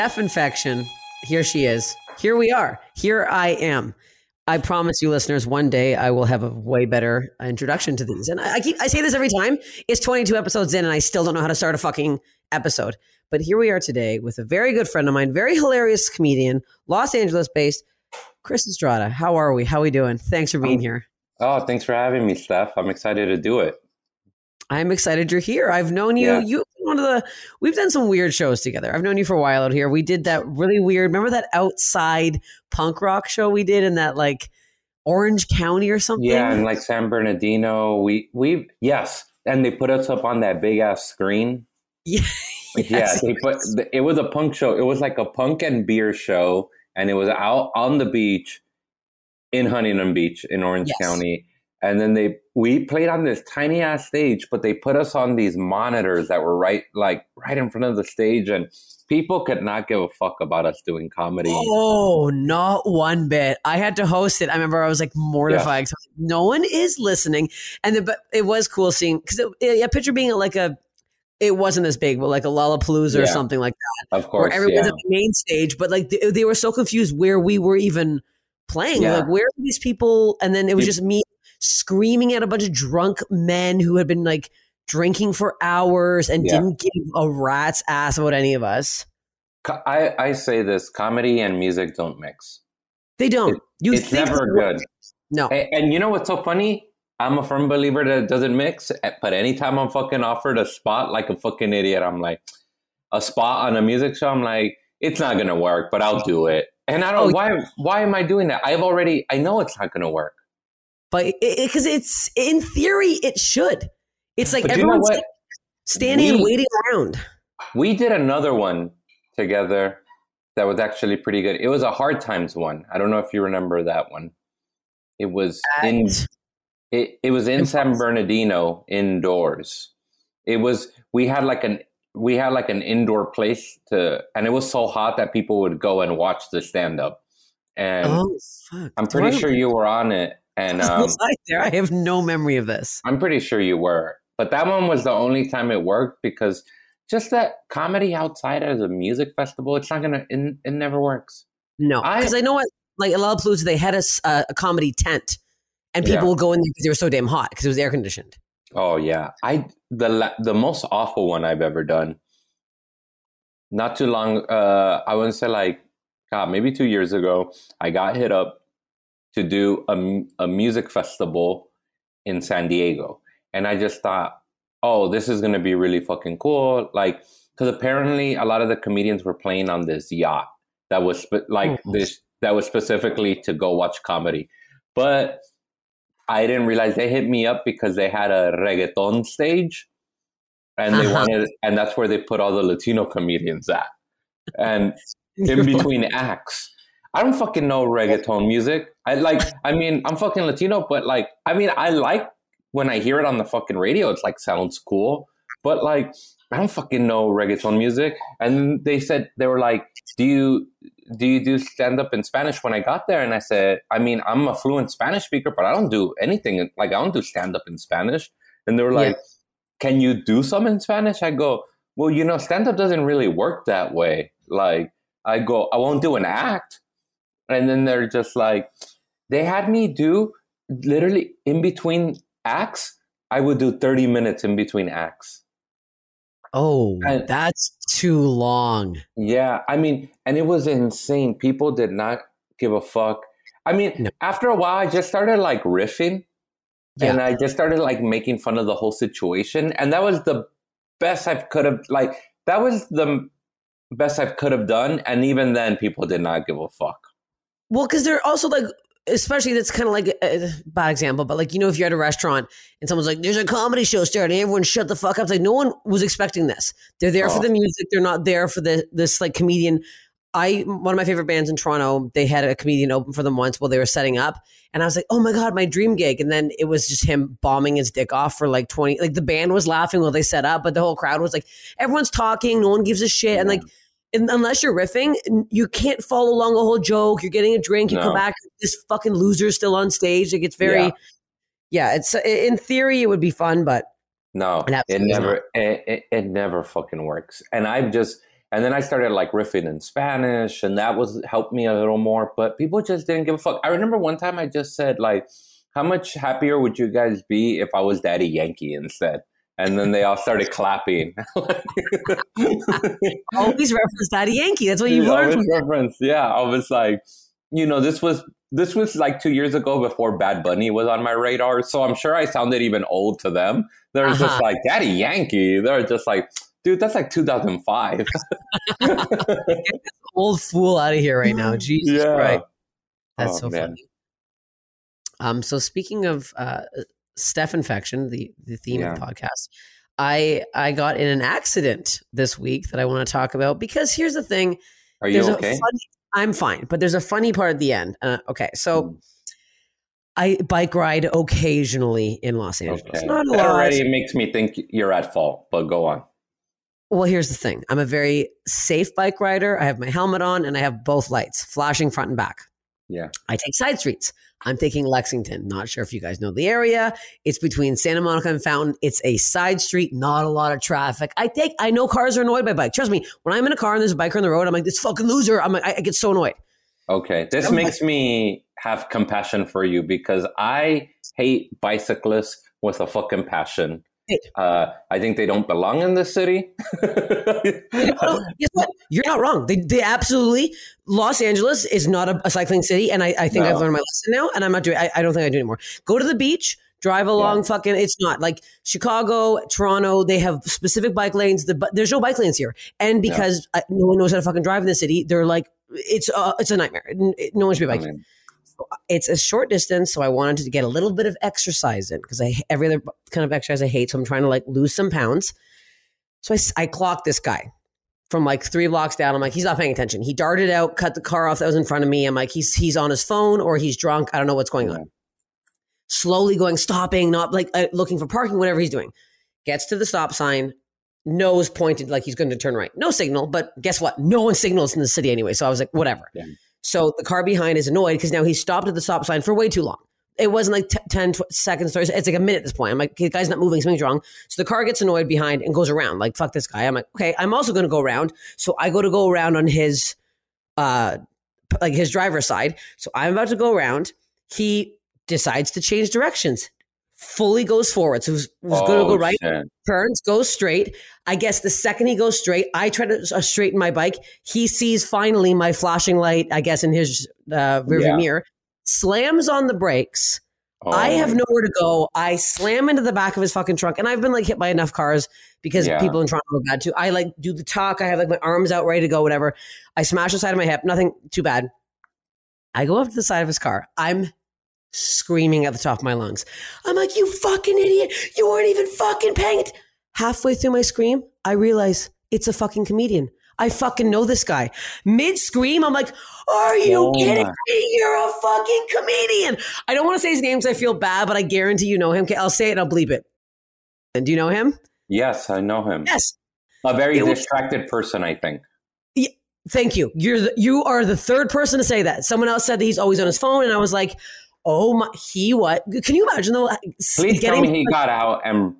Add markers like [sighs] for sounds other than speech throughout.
Steph infection. Here she is. Here we are. Here I am. I promise you, listeners, one day I will have a way better introduction to these. And I, I keep I say this every time. It's 22 episodes in, and I still don't know how to start a fucking episode. But here we are today with a very good friend of mine, very hilarious comedian, Los Angeles based, Chris Estrada. How are we? How are we doing? Thanks for being oh, here. Oh, thanks for having me, Steph. I'm excited to do it. I'm excited you're here. I've known you. Yeah. You one of the. We've done some weird shows together. I've known you for a while out here. We did that really weird. Remember that outside punk rock show we did in that like Orange County or something? Yeah, and like San Bernardino, we we yes, and they put us up on that big ass screen. [laughs] Yeah. Yeah, they put it was a punk show. It was like a punk and beer show, and it was out on the beach in Huntington Beach in Orange Yes. County. And then they we played on this tiny ass stage, but they put us on these monitors that were right like right in front of the stage, and people could not give a fuck about us doing comedy. Oh, not one bit. I had to host it. I remember I was like mortified like, no one is listening. And the, but it was cool seeing because yeah, picture being like a. It wasn't as big, but like a Lollapalooza or something like that, Of where course, everyone's yeah. at the main stage. But like they, they were so confused where we were even playing. Yeah. Like where are these people? And then it was just me screaming at a bunch of drunk men who had been like drinking for hours and Yeah. didn't give a rat's ass about any of us. I, I say this comedy and music don't mix. They don't. It- you it's never good. No. And, and you know what's so funny? I'm a firm believer that it doesn't mix. eh, But anytime I'm fucking offered a spot like a fucking idiot, I'm like, a spot on a music show, I'm like, it's not gonna work, but I'll do it. And I don't. Oh, why? Why am I doing that? I've already. I know it's not gonna work. But because it's in theory it should. It's like But you know everyone's what? like, standing and waiting around. We did another one together that was actually pretty good. It was a hard times one. I don't know if you remember that one. It was in it, it was in San Bernardino indoors. It was we had like an we had like an indoor place to and it was so hot that people would go and watch the stand up. And oh fuck! I'm pretty sure you were on it and [laughs] um, I there? I have no memory of this. I'm pretty sure you were. But that one was the only time it worked because just that comedy outside as a music festival, it's not gonna it, it never works. No, I- because I, know what like a lot of Lollapalooza they had a, a- comedy tent, and people Yeah. will go in because they were so damn hot because it was air conditioned. Oh yeah, I the the most awful one I've ever done. Not too long, uh, I wouldn't say like, God, maybe two years ago, I got hit up to do a, a music festival in San Diego, and I just thought, oh, this is gonna be really fucking cool, like because apparently a lot of the comedians were playing on this yacht that was spe- like Oh. this that was specifically to go watch comedy, but I didn't realize they hit me up because they had a reggaeton stage and they Uh-huh. wanted and that's where they put all the Latino comedians at. And [laughs] in between acts. I don't fucking know reggaeton music. I like [laughs] I mean, I'm fucking Latino, but like I mean I like when I hear it on the fucking radio, it's like sounds cool. But like I don't fucking know reggaeton music. And they said they were like, Do you do you do stand up in Spanish when I got there? And I said, I mean, I'm a fluent Spanish speaker, but I don't do anything like I don't do stand up in Spanish. And they were like, Can you do some in Spanish? I go, Well, you know, stand up doesn't really work that way. Like I go, I won't do an act. And then they're just like, they had me do literally in between acts, I would do 30 minutes in between acts. Oh, And- that's too long. Yeah, I mean, and it was insane. People did not give a fuck. I mean, No. after a while, I just started like riffing Yeah. and I just started like making fun of the whole situation. And that was the best I could have, like, that was the best I could have done. And even then, people did not give a fuck. Well, because they're also like, especially that's kind of like a bad example, but like you know, if you're at a restaurant and someone's like, "There's a comedy show starting," everyone shut the fuck up. It's like no one was expecting this. They're there for Oh. the music. They're not there for the this like comedian. I one of my favorite bands in Toronto. They had a comedian open for them once while they were setting up, and I was like, "Oh my god, my dream gig!" And then it was just him bombing his dick off for like twenty. Like the band was laughing while they set up, but the whole crowd was like, everyone's talking, no one gives a shit, and like unless you're riffing, you can't follow along a whole joke. You're getting a drink, you come back, this fucking loser's still on stage. Like it's very, yeah. Yeah. it's in theory it would be fun, but No, It it never, it, it, it never fucking works. And I've just, And then I started like riffing in Spanish, and that was helped me a little more. But people just didn't give a fuck. I remember one time I just said like, "How much happier would you guys be if I was Daddy Yankee instead?" And then they all started clapping. [laughs] Always reference Daddy Yankee. That's what you learned from reference. Yeah, I was like, you know, this was this was like two years ago before Bad Bunny was on my radar. So I'm sure I sounded even old to them. They're uh-huh. just like Daddy Yankee. They're just like dude, that's like 2005. [laughs] old fool out of here right now. [laughs] Jesus yeah. Christ. That's oh, so man. funny. Um, so speaking of uh, Steph infection, the the theme yeah. of the podcast, I I got in an accident this week that I want to talk about because here's the thing. Are you okay? Funny, I'm fine, but there's a funny part at the end. Uh, okay, so. Mm. I bike ride occasionally in Los Angeles. Okay. Not a lot. already makes me think you're at fault, but go on. Well, here's the thing I'm a very safe bike rider. I have my helmet on and I have both lights flashing front and back. Yeah. I take side streets. I'm taking Lexington. Not sure if you guys know the area. It's between Santa Monica and Fountain. It's a side street, not a lot of traffic. I take, I know cars are annoyed by bike. Trust me, when I'm in a car and there's a biker on the road, I'm like, this fucking loser. I'm like, I, get so annoyed. Okay. This I'm makes like, me have compassion for you because I hate bicyclists with a fucking passion. Uh, I think they don't belong in this city. [laughs] guess what? You're not wrong. They, they absolutely. Los Angeles is not a, a cycling city, and I, I think no. I've learned my lesson now. And I'm not doing. I, I don't think I do anymore. Go to the beach. Drive along, yeah. fucking. It's not like Chicago, Toronto. They have specific bike lanes. The, there's no bike lanes here, and because yeah. I, no one knows how to fucking drive in the city, they're like, it's uh, it's a nightmare. No one should be biking. I mean, it's a short distance, so I wanted to get a little bit of exercise in because I every other kind of exercise I hate. So I'm trying to like lose some pounds. So I, I clocked this guy from like three blocks down. I'm like, he's not paying attention. He darted out, cut the car off that was in front of me. I'm like, he's he's on his phone or he's drunk. I don't know what's going on. Slowly going, stopping, not like uh, looking for parking, whatever he's doing. Gets to the stop sign, nose pointed like he's going to turn right. No signal, but guess what? No one signals in the city anyway. So I was like, whatever. Yeah. So the car behind is annoyed because now he stopped at the stop sign for way too long. It wasn't like t- 10 tw- seconds. It's like a minute at this point. I'm like, the guy's not moving. Something's wrong. So the car gets annoyed behind and goes around. Like, fuck this guy. I'm like, okay, I'm also going to go around. So I go to go around on his, uh, like his driver's side. So I'm about to go around. He decides to change directions fully goes forward. So he's oh, going to go right, shit. turns, goes straight. I guess the second he goes straight, I try to uh, straighten my bike. He sees finally my flashing light, I guess, in his uh, rearview yeah. mirror, slams on the brakes. Oh, I have nowhere to go. I slam into the back of his fucking trunk, and I've been like hit by enough cars because yeah. people in Toronto are bad too. I like do the talk. I have like my arms out, ready to go, whatever. I smash the side of my hip. Nothing too bad. I go up to the side of his car. I'm screaming at the top of my lungs. I'm like, you fucking idiot. You weren't even fucking paying it. Halfway through my scream, I realize it's a fucking comedian. I fucking know this guy. Mid scream, I'm like, are you oh kidding me? You're a fucking comedian. I don't want to say his name because I feel bad, but I guarantee you know him. Okay, I'll say it and I'll bleep it. And do you know him? Yes, I know him. Yes. A very it distracted was, person, I think. Yeah, thank you. You're the, you are the third person to say that. Someone else said that he's always on his phone, and I was like, Oh my, he what? Can you imagine though? Please tell me he got out and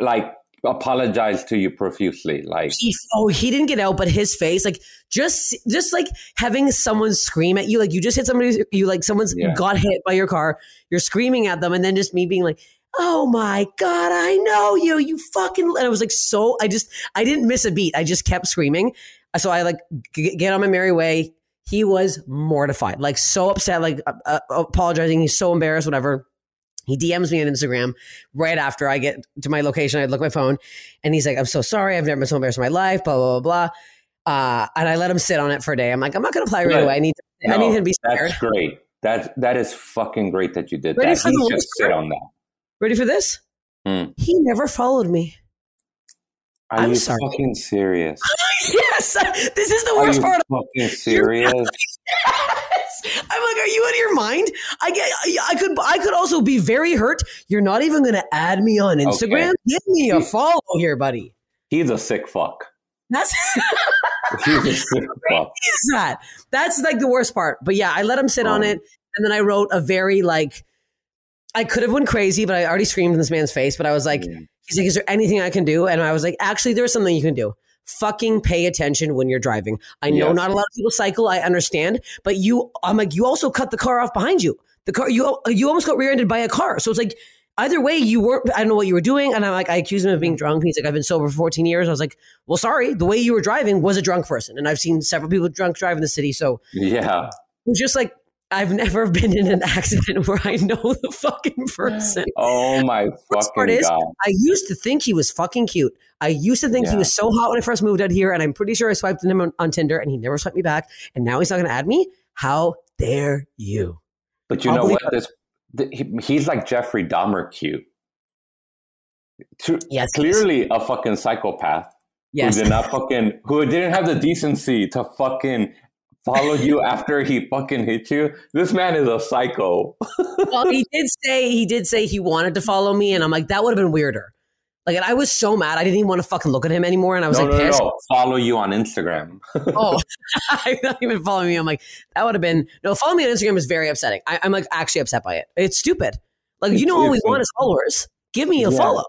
like apologized to you profusely. Like he, oh, he didn't get out, but his face, like just just like having someone scream at you, like you just hit somebody, you like someone's yeah. got hit by your car, you're screaming at them, and then just me being like. Oh my God, I know you. You fucking. And I was like, so, I just, I didn't miss a beat. I just kept screaming. So I like get on my merry way, he was mortified, like so upset, like uh, uh, apologizing. He's so embarrassed, whatever. He DMs me on Instagram right after I get to my location. I look at my phone and he's like, I'm so sorry. I've never been so embarrassed in my life, blah, blah, blah, blah. Uh, and I let him sit on it for a day. I'm like, I'm not going to apply right away. I need, to, no, I need him to be scared. That's great. That, that is fucking great that you did Ready that. He just sit on that. Ready for this? Mm. He never followed me. Are I'm you sorry. fucking serious? Yes, [laughs] this is the worst part. Fucking [laughs] serious? yes. I'm like, are you out of your mind? I get, I could, I could also be very hurt. You're not even going to add me on Instagram. Okay. Give me a follow here, buddy. He's a sick fuck. That's [laughs] He's a sick fuck. Is that? That's like the worst part. But yeah, I let him sit um, on it, and then I wrote a very like. I could have went crazy, but I already screamed in this man's face. But I was like, yeah. he's like, "Is there anything I can do?" And I was like, "Actually, there's something you can do." Fucking pay attention when you're driving. I know Yes. not a lot of people cycle. I understand, but you, I'm like, you also cut the car off behind you. The car, you, you almost got rear-ended by a car. So it's like, either way, you weren't. I don't know what you were doing, and I'm like, I accused him of being drunk. He's like, I've been sober for 14 years. I was like, well, sorry, the way you were driving was a drunk person, and I've seen several people drunk drive in the city. So Yeah. it was just like. I've never been in an accident [laughs] where I know the fucking person. [laughs] Oh my Worst part is, god. I used to think he was fucking cute. I used to think he was so hot when I first moved out here, and I'm pretty sure I swiped him on, on Tinder, and he never swiped me back. And now he's not going to add me. How dare you? But you I'll know what? This th- he, he's like Jeffrey Dahmer cute. Tru- Yes, Clearly a fucking psychopath yes. who did not fucking who didn't have the decency to fucking follow you [laughs] after he fucking hit you. This man is a psycho. [laughs] well, he did say he did say he wanted to follow me, and I'm like, that would have been weirder. Like, and I was so mad, I didn't even want to fucking look at him anymore, and I was no, like, no, no, no. Follow you on Instagram. [laughs] Oh, I'm not even following me. I'm like, that would have been no. Follow me on Instagram is very upsetting. I, I'm like actually upset by it. It's stupid. Like, you know, all we want is followers. Give me a Yeah. follow.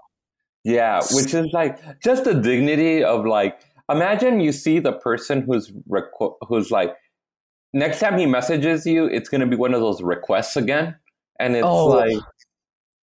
Yeah, which is like just the dignity of like imagine you see the person who's requ- who's like next time he messages you, it's gonna be one of those requests again, and it's Oh. like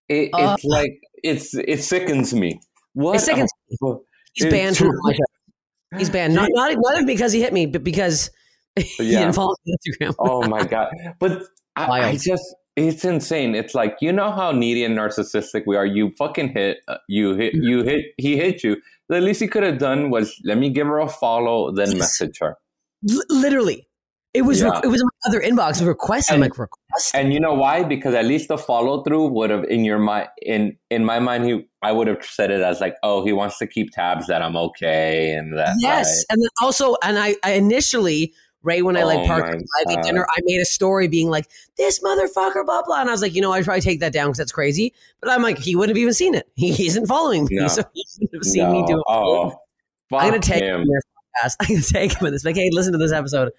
it, Uh. it's like it's it sickens me. What? It sickens a- [laughs] He's banned from my show. He's banned. Not, not, not because he hit me, but because [laughs] he Yeah. didn't follow me on Instagram. oh my god! But I, I just it's insane. It's like you know how needy and narcissistic we are. You fucking hit uh, you hit Mm-hmm. you hit he hit you. The least he could have done was let me give her a follow, then message her. L- literally. It was Yeah. it was in my other inbox request. I'm And- like request. And you know why? Because at least the follow through would have in your mind in in my mind he I would have said it as like, oh, he wants to keep tabs that I'm okay and that yes, and then also, and I, I initially right when I like Oh parked my at dinner, I made a story being like this motherfucker, blah blah, and I was like, you know, I'd probably take that down because that's crazy. But I'm like, he wouldn't have even seen it. He isn't following me, No. so he shouldn't have I, seen me do it. Oh, I'm gonna take him. this podcast. [laughs] I'm gonna take him in this. Like, hey, listen to this episode.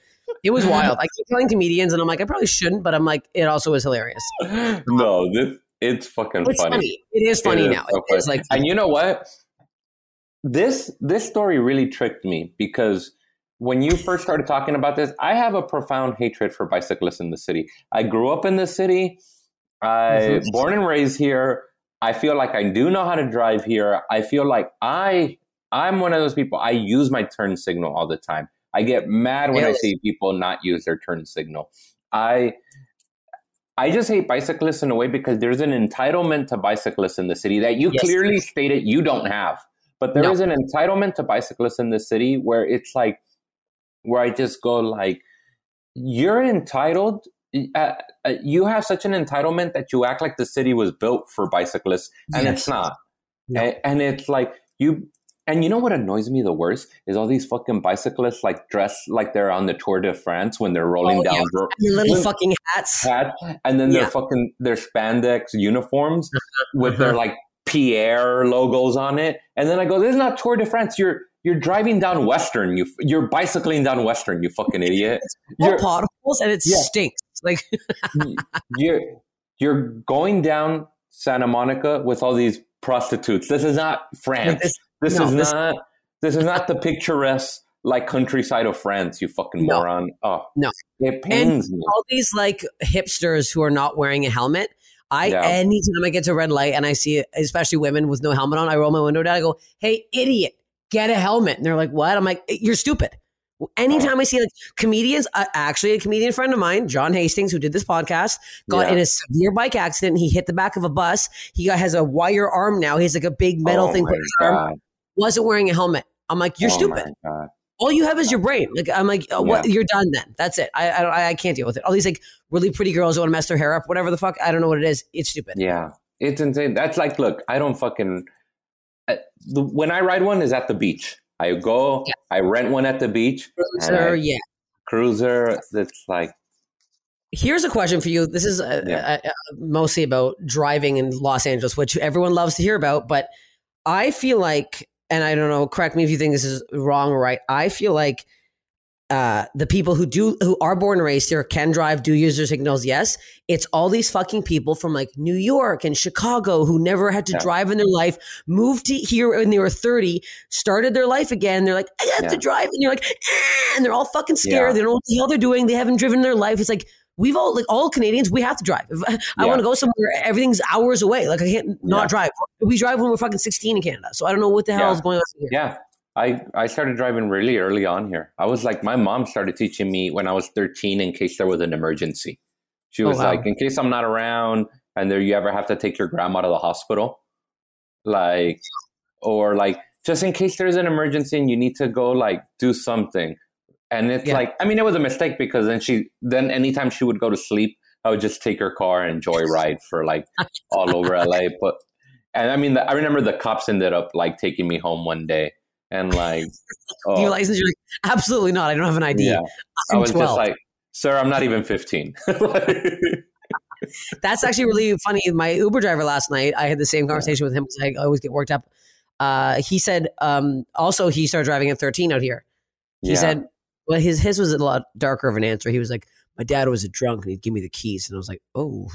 It was wild. I keep telling comedians, and I'm like, I probably shouldn't, but I'm like, it also is hilarious. [laughs] no, this it's fucking It's funny. funny. It is funny It is now. so It is funny. like and you know what? This this story really tricked me because when you first started talking about this, I have a profound hatred for bicyclists in the city. I grew up in the city. I Mhm. born and raised here. I feel like I do know how to drive here. I feel like I I'm one of those people. I use my turn signal all the time. I get mad when I see people not use their turn signal. I I just hate bicyclists in a way because there's an entitlement to bicyclists in the city that you Yes. clearly stated you don't have. But there is No. an entitlement to bicyclists in the city where it's like, where I just go like, you're entitled. Uh, uh, you have such an entitlement that you act like the city was built for bicyclists, and Yes. it's not. No. And, and it's like you. And you know what annoys me the worst is all these fucking bicyclists like dressed like they're on the Tour de France when they're rolling Oh, down yeah. little when- fucking hats. hat, and then Yeah. their fucking their spandex uniforms with their like Pierre logos on it. And then I go, "This is not Tour de France. You're you're driving down Western. You you're bicycling down Western. You fucking idiot. [laughs] You're potholes and it Yeah. stinks. Like [laughs] you're you're going down Santa Monica with all these prostitutes. This is not France. this- This no, is this- not this is not the picturesque like countryside of France. You fucking No. moron. Oh No. it pains me. all these like hipsters who are not wearing a helmet. I Yeah. anytime I get to a red light and I see especially women with no helmet on, I roll my window down. I go, "Hey, idiot, get a helmet!" And they're like, "What?" I'm like, "You're stupid." Anytime I see like comedians, uh, actually a comedian friend of mine, John Hastings, who did this podcast, got Yeah. in a severe bike accident. He hit the back of a bus. He got, has a wire arm now. He's like a big metal Oh thing my put in his arm. God. Wasn't wearing a helmet. I'm like, "You're Oh stupid." All you have is your brain. Like I'm like, oh, what? Yeah. You're done then. That's it. I I, I I can't deal with it. All these like really pretty girls who want to mess their hair up, whatever the fuck. I don't know what it is. It's stupid. Yeah, it's insane. That's like, look, I don't fucking. uh, the, when I ride one is at the beach. I go, Yeah. I rent one at the beach, So I- yeah. cruiser. That's like, Here's a question for you. This is uh, Yeah. uh, uh, mostly about driving in Los Angeles, which everyone loves to hear about. But I feel like, and I don't know, correct me if you think this is wrong or right. I feel like uh, the people who do who are born and raised here can drive, do user signals. Yes, it's all these fucking people from like New York and Chicago who never had to Yeah. drive in their life, moved to here when they were thirty, started their life again. They're like, I have Yeah. to drive, and you're like, "Eh," and they're all fucking scared. Yeah. They don't know what the hell they're doing. They haven't driven in their life. It's like we've all like all Canadians, we have to drive. If [laughs] I, Yeah. want to go somewhere, everything's hours away. Like I can't not Yeah. drive. We drive when we're fucking sixteen in Canada, so I don't know what the hell Yeah. is going on here. Yeah. I, I started driving really early on here. I was like, my mom started teaching me when I was 13 in case there was an emergency. She Oh, was wow. like, in case I'm not around and there you ever have to take your grandma to the hospital, like, or like, just in case there's an emergency and you need to go like do something. And it's Yeah. like, I mean, it was a mistake because then she, then anytime she would go to sleep, I would just take her car and joyride for like [laughs] all over LA. But, and I mean, the, I remember the cops ended up like taking me home one day and like, [laughs] oh, Your license, you're like, absolutely not. I don't have an ID. yeah. I was 12. just like, sir, I'm not even 15. [laughs] That's actually really funny. My Uber driver last night, I had the same conversation with him because I always get worked up. Uh, he said, um, also he started driving at 13 out here. He Yeah. said, well, his his was a lot darker of an answer. He was like, my dad was a drunk and he'd give me the keys, and I was like, oh,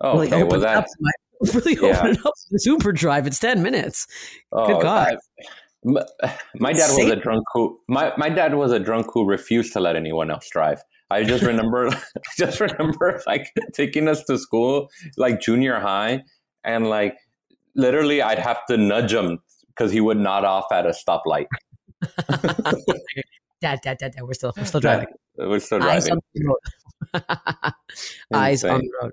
oh, really okay, well, that, my, [laughs] really Yeah. opened up this Uber drive. It's 10 minutes. oh, God. that- my, [sighs] my dad was a drunk who my, my dad was a drunk who refused to let anyone else drive. I just remember, [laughs] I just remember like taking us to school, like junior high, and like literally, I'd have to nudge him because he would nod off at a stoplight. [laughs] dad, dad, dad, dad. We're still we're still driving. We're still Eyes driving. on the road. [laughs] Eyes on the road.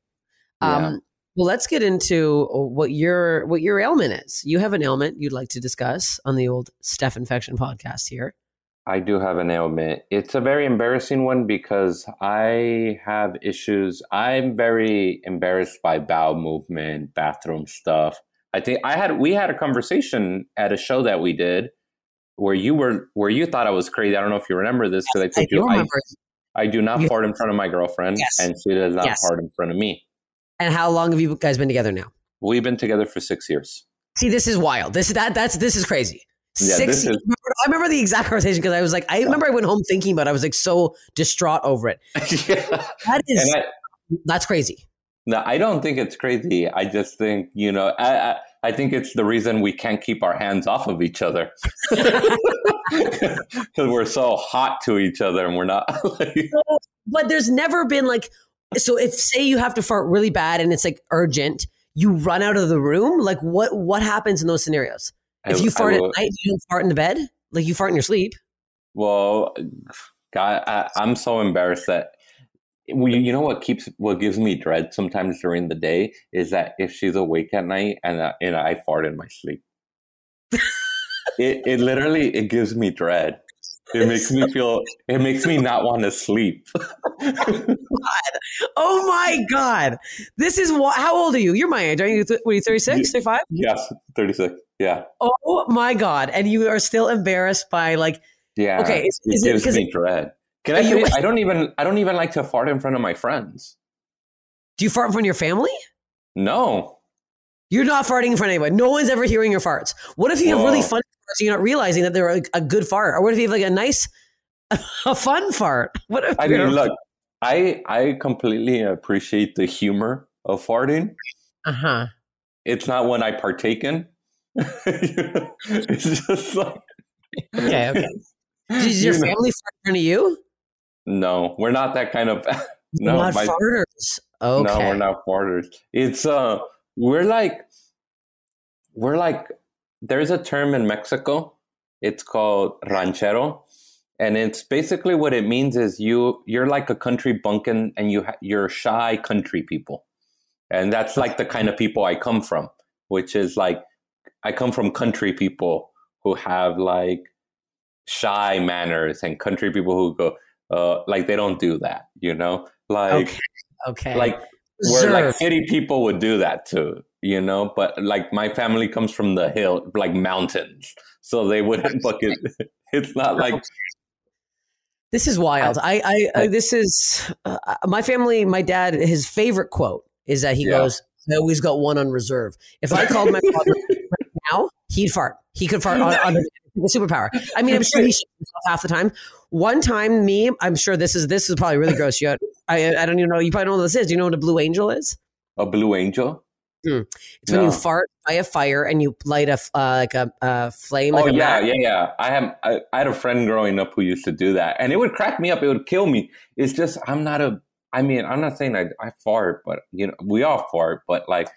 Yeah. Um, well, let's get into what your what your ailment is. You have an ailment you'd like to discuss on the old Steph Infection podcast here. I do have an ailment. It's a very embarrassing one because I have issues. I'm very embarrassed by bowel movement, bathroom stuff. I think I had we had a conversation at a show that we did where you were where you thought I was crazy. I don't know if you remember this because I I told you I, remember. I do not fart in front of my girlfriend Yes. and she does not Yes. fart in front of me. And how long have you guys been together now? We've been together for six years. See, this is wild. This that that's this is crazy. Yeah, Six. is- I remember the exact conversation because I was like, I remember I went home thinking about. it. I was like so distraught over it. [laughs] yeah. That is I, that's crazy. No, I don't think it's crazy. I just think you know, I, I I think it's the reason we can't keep our hands off of each other [laughs] because we're so hot to each other, and we're not. [laughs] Like, but there's never been like so if say you have to fart really bad and it's like urgent you run out of the room like what what happens in those scenarios if you fart at night you don't fart in the bed like you fart in your sleep well, God, I, I'm so embarrassed that. We, you know what keeps what gives me dread sometimes during the day is that if she's awake at night and I, and I fart in my sleep, [laughs] it it literally it gives me dread. It makes me feel. It makes me not want to sleep. [laughs] oh my god this is wha- how old are you you're my age are you th- what are you 36 35 yes, thirty six. Yeah. oh my god and you are still embarrassed by like Yeah. Okay, is- it is it gives 'cause me dread. Can I you- [laughs] I don't even I don't even like to fart in front of my friends. do you fart in front of your family No. you're not farting in front of anybody no one's ever hearing your farts what if you have really Whoa. fun farts and you're not realizing that they're a, a good fart or what if you have like a nice [laughs] a fun fart what if I mean look, I I completely appreciate the humor of farting. uh-huh It's not one I partake in. [laughs] it's just like okay okay Does your You know- family fart in front of you? No, we're not that kind of [laughs] no, not my- farters. Okay. No, we're not farters. It's uh we're like we're like there's a term in Mexico. It's called ranchero. And it's basically what it means is you you're like a country bumpkin and you ha- you're shy country people. And that's like the kind of people I come from, which is like I come from country people who have like shy manners and country people who go uh like they don't do that, you know? Like Okay. Okay. like where like city people would do that too, you know. But like my family comes from the hill, like mountains, so they wouldn't fucking. [laughs] It's not like This is wild. I, I, I this is uh, my family. My dad, his favorite quote is that he Yeah. goes, "I always got one on reserve." If I called my father [laughs] right now, he'd fart. He could fart on, on the superpower. I mean, I'm [laughs] sure he shits himself half the time. One time, me, I'm sure this is this is probably really gross. You, I, I don't even know. You probably know what this is. Do you know what a blue angel is? A blue angel. It's when you fart by a fire and you light a uh, like a, a flame. Like oh a yeah, yeah, yeah. I have. I, I had a friend growing up who used to do that, and it would crack me up. It would kill me. It's just I'm not a. I mean, I'm not saying I, I fart, but you know, we all fart. But like,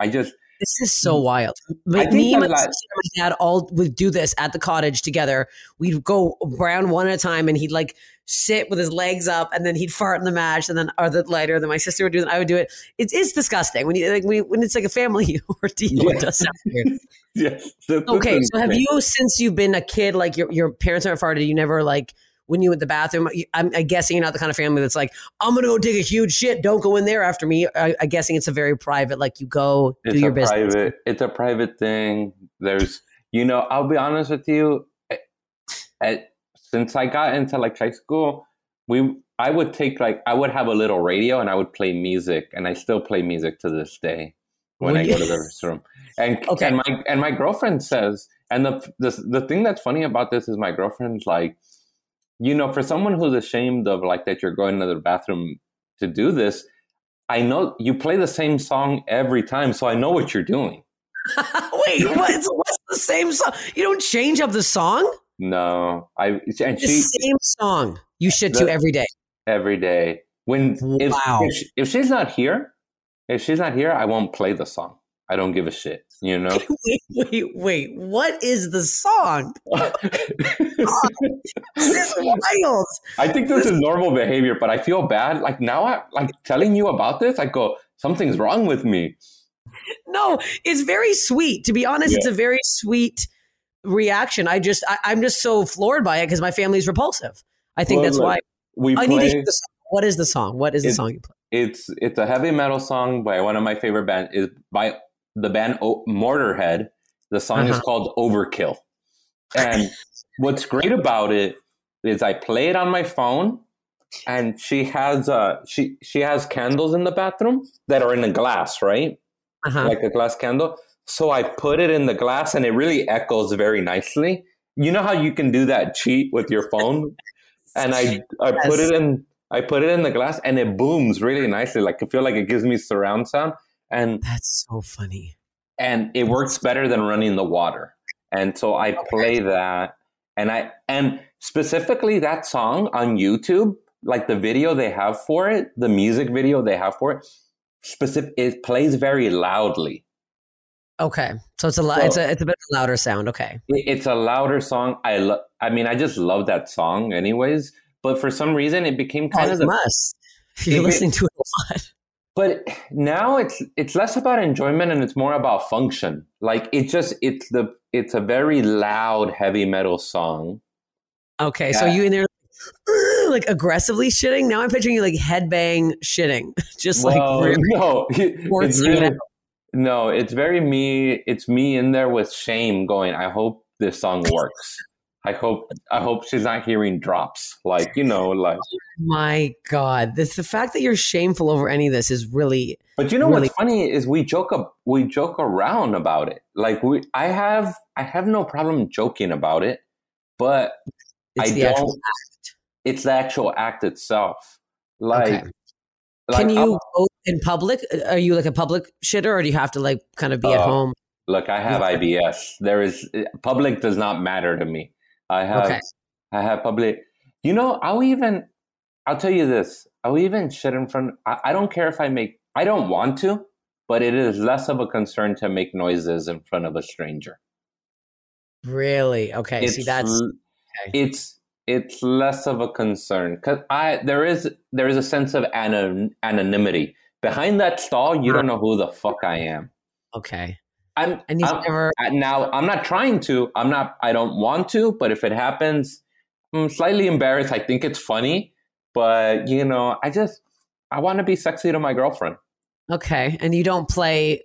I just This is so wild. Mm. Think me, my like- and my dad all would do this at the cottage together. We'd go around one at a time, and he'd like sit with his legs up, and then he'd fart in the match, and then or the lighter. Then my sister would do it. I would do it. It's it's disgusting when you like when, you- when it's like a family [laughs] ordeal. Yeah. It does sound weird. [laughs] yes. Okay, so have you since you've been a kid, like your your parents aren't farted, you never like when you went to the bathroom? I'm, I'm guessing you're not the kind of family that's like, I'm gonna go take a huge shit. Don't go in there after me. I, I'm guessing it's a very private, like you go It's do your a business. private. It's a private thing. There's, you know, I'll be honest with you. eh, At, since I got into like high school, we I would take like I would have a little radio and I would play music, and I still play music to this day when I go to the restroom. And [laughs] Okay. and my and my girlfriend says, and the the the thing that's funny about this is my girlfriend's like, you know, for someone who's ashamed of like that you're going to the bathroom to do this. I know you play the same song every time, so I know what you're doing. [laughs] Wait, [laughs] what's, what's the same song? You don't change up the song? No, I and The she same song you shit to The- every day. every day. When if, if, she- if she's not here, if she's not here, I won't play the song. I don't give a shit. You know. [laughs] Wait, wait, wait. What is the song? [laughs] This is wild. I think this is normal behavior, but I feel bad. Like now, I like telling you about this. I go, something's wrong with me. No, it's very sweet. To be honest, Yeah. it's a very sweet reaction. I just, I, I'm just so floored by it because my family's repulsive. I think Well, that's look, why We I need to hear the song. What is the song? What is the song you play? It's it's a heavy metal song by one of my favorite bands. Is by the band o- Motorhead. The song is Uh-huh. called Overkill. And [laughs] what's great about it is I play it on my phone, and she has uh she she has candles in the bathroom that are in a glass, right? Uh-huh. Like a glass candle. So I put it in the glass, and it really echoes very nicely. You know how you can do that cheat with your phone, [laughs] and I I put it in I put it in the glass, and it booms really nicely. Like I feel like it gives me surround sound, and That's so funny. and it works better than running the water. And so I play that and I and specifically that song on YouTube, like the video they have for it, the music video they have for it, specific it plays very loudly. Okay, so it's a lo- So- it's a it's a bit louder sound. Okay, It's a louder song. I lo- I mean, I just love that song anyways, but for some reason it became oh, kind oh, of you the must. You're listening to it a lot. But now it's it's less about enjoyment and it's more about function. Like it just it's the it's a very loud heavy metal song. Okay, so you in there [clears throat] like aggressively shitting? Now I'm picturing you like headbang shitting, [laughs] just like Well, really [laughs] no [laughs] it's really, no it's very me it's me in there with shame going i hope this song works i hope i hope she's not hearing drops like you know like oh My God, this the fact that you're shameful over any of this is really But you know Really- what's funny is we joke up, we joke around about it. Like we, I have, I have no problem joking about it, but it's I the actual. don't- it's the actual act itself. Like, Okay. like Can you go in public? Are you like a public shitter, or do you have to like kind of be at Oh, home? look? I have IBS. There is eh, public does not matter to me. I have, Okay. I have public. You know, I'll even, I'll tell you this. I'll even shit in front. I, I don't care if I make. I don't want to, but it is less of a concern to make noises in front of a stranger. Really? Okay. See, that's l- it's it's less of a concern because I there is there is a sense of anon, anonymity behind that stall. You don't know who the fuck I am. okay. I'm, And you've I'm never. Now. I'm not trying to. I'm not. I don't want to. But if it happens, I'm slightly embarrassed. I think it's funny, but you know, I just I want to be sexy to my girlfriend. Okay, and you don't play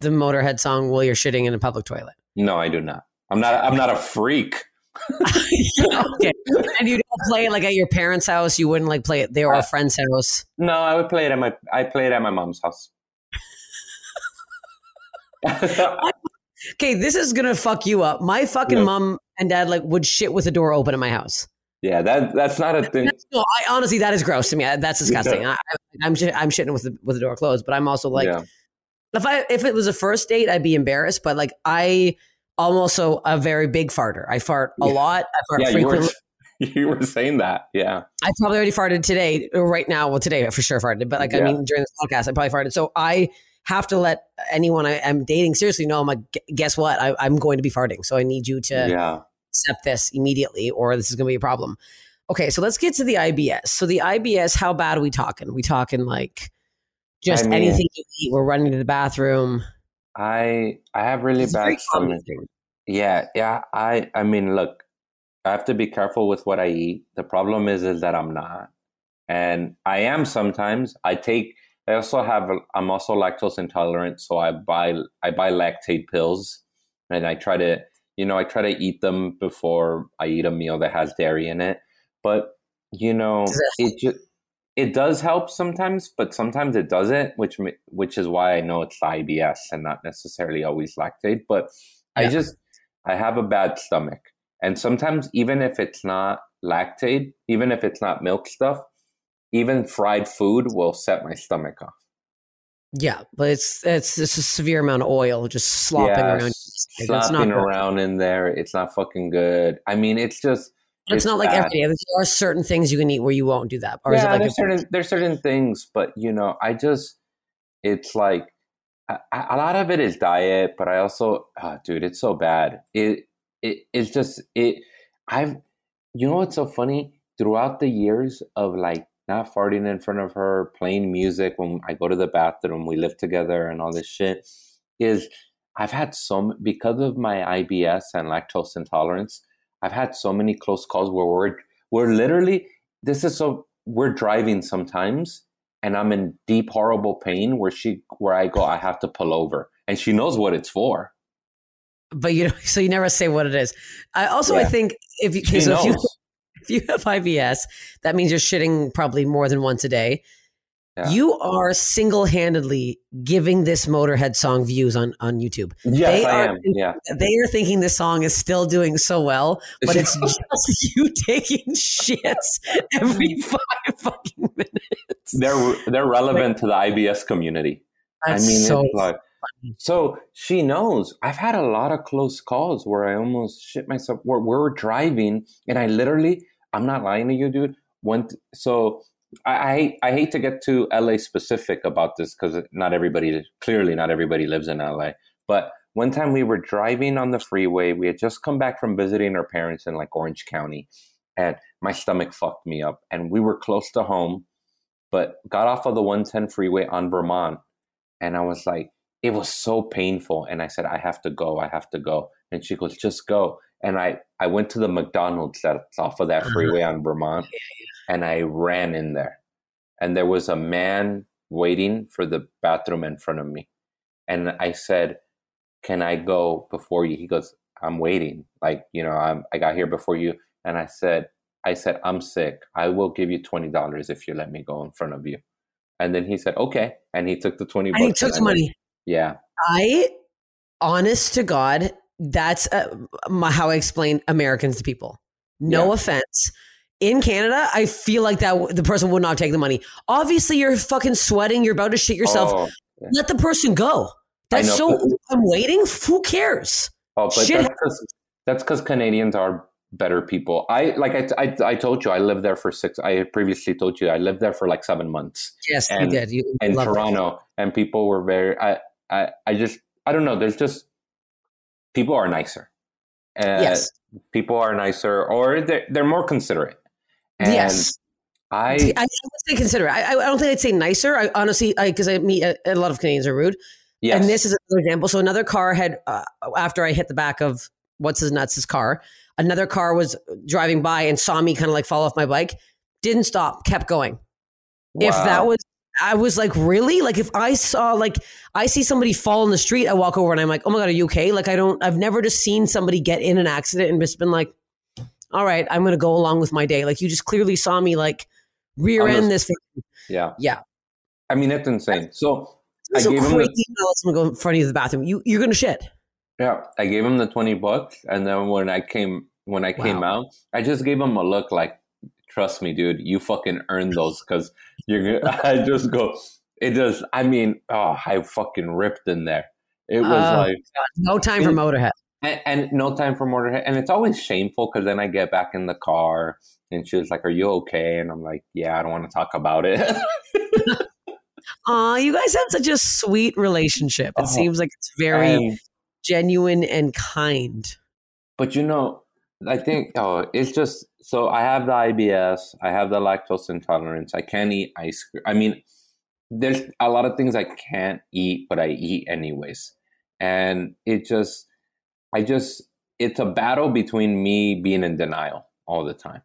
the Motorhead song while you're shitting in a public toilet. No, I do not. I'm not. I'm not a freak. [laughs] okay, and you don't play it like at your parents' house. You wouldn't like play it there or a Uh, friend's house. No, I would play it at my. I play it at my mom's house. [laughs] Okay, this is gonna fuck you up. My fucking Yeah. mom and dad like would shit with the door open in my house. Yeah, that that's not a thing. That's- no, I honestly that is gross to me. That's disgusting. I, I'm shi- I'm shitting with the with the door closed, but I'm also like yeah. if I if it was a first date, I'd be embarrassed. But like I, I'm also a very big farter. I fart a Yeah. lot. I fart yeah, you were [laughs] you were saying that. Yeah. I probably already farted today, right now. Well, today I for sure farted, but like I mean during this podcast, I probably farted. So I have to let anyone I, am dating seriously know. I'm like, guess what? I, I'm going to be farting, so I need you to Yeah. accept this immediately, or this is going to be a problem. Okay, so let's get to the IBS. So the IBS, how bad are we talking? We talking like just I mean- anything you eat? We're running to the bathroom. I I have really It's bad stomach. Yeah, yeah. I I mean, look, I have to be careful with what I eat. The problem is is that I'm not, and I am sometimes. I take. I also have. I'm also lactose intolerant, so I buy I buy Lactaid pills, and I try to you know I try to eat them before I eat a meal that has dairy in it. But you know, it it just it does help sometimes, but sometimes it doesn't, which which is why I know it's IBS and not necessarily always Lactaid. But I just I have a bad stomach, and sometimes even if it's not Lactaid, even if it's not milk stuff, even fried food will set my stomach off. Yeah, but it's it's it's a severe amount of oil just slopping Yeah, around. s- It's not Slopping good. around in there, it's not fucking good. I mean, it's just it's, it's not like every day. There are certain things you can eat where you won't do that, or is it yeah, like there's certain there's certain things, but you know, I just it's like a, a lot of it is diet, but I also, ah, dude, it's so bad. It it it's just it. I've you know what's so funny throughout the years of like not farting in front of her, playing music when I go to the bathroom, we live together, and all this shit is. I've had so because of my IBS and lactose intolerance. I've had so many close calls where we're we're literally this is so we're driving sometimes and I'm in deep horrible pain where she where I go I have to pull over and she knows what it's for. but you know, [laughs] so you never say what it is. I also I think if you so if you. [laughs] if you have IBS, that means you're shitting probably more than once a day. Yeah. You are single handedly giving this Motorhead song views on on YouTube. Yes, They I are- am. Yeah. They are thinking this song is still doing so well, but it's [laughs] just you taking shits every five fucking minutes. they're they're relevant to the IBS community. I mean, so it's like so she knows. I've had a lot of close calls where I almost shit myself. Where we're driving, and I literally, I'm not lying to you, dude. Went so I I, hate- I hate to get to LA specific about this because not everybody, clearly not everybody lives in LA. But one time we were driving on the freeway. We had just come back from visiting our parents in like Orange County, and my stomach fucked me up. And we were close to home, but got off of the 110 freeway on Vermont, and I was like, it was so painful. And I said, I have to go. I have to go. And she goes, just go. And I, I went to the McDonald's that's off of that Uh-huh. freeway on Vermont, and I ran in there. And there was a man waiting for the bathroom in front of me. And I said, Can I go before you? He goes, I'm waiting. Like, you know, I'm, I got here before you. And I said, I said, I'm sick. I will give you $20 if you let me go in front of you. And then he said, okay. And he took the 20 bucks. and he took the money. Yeah. I, honest to God, that's uh, my, how I explain Americans to people. No Yeah. offense. In Canada, I feel like that the person would not take the money. Obviously, you're fucking sweating. You're about to shit yourself. Oh, Let the person go. That's know, so. I'm waiting. Who cares? oh but Shit that's because Canadians are better people. I, like I, I, I told you, I lived there for six, I previously told you, I lived there for like seven months Yes, And- you did. You in. Toronto and people were very, I, I, I just, I don't know. There's just, people are nicer. Uh, yes. People are nicer or they're, they're more considerate. And yes. I, I, I would say consider. I, I don't think I'd say nicer. I honestly, because I, meet a, a lot of Canadians are rude. yes. And this is another example. So another car had, uh, after I hit the back of what's his nuts' car, another car was driving by and saw me kind of like fall off my bike. Didn't stop, kept going. If that was, I was like, really? Like if I saw, like I see somebody fall in the street, I walk over and I'm like, oh my god, are you okay? Like I don't, I've never just seen somebody get in an accident and just been like, all right, I'm going to go along with my day. Like you just clearly saw me like rear the- end this. Thing. Yeah. Yeah. I mean, it's insane. So I so gave him the- crazy. Now let's go in front of the bathroom. You, you're going to shit. Yeah, I gave him the twenty bucks, and then when I came when I came Wow. out, I just gave him a look like, "Trust me, dude, you fucking earned those." Because you're, gonna, [laughs] I just go, it just. I mean, oh, I fucking ripped in there. It was Oh. like, No time for Motorhead. and, and no time for Motorhead, and it's always shameful because then I get back in the car, and she was like, "Are you okay?" And I'm like, "Yeah, I don't want to talk about it." [laughs] Aw, you guys have such a sweet relationship. It Oh, seems like it's very And- genuine and kind. But you know, I think oh, it's just so I have the IBS, I have the lactose intolerance. I can't eat ice cream. I mean, there's a lot of things I can't eat, but I eat anyways. And it just, I just, it's a battle between me being in denial all the time,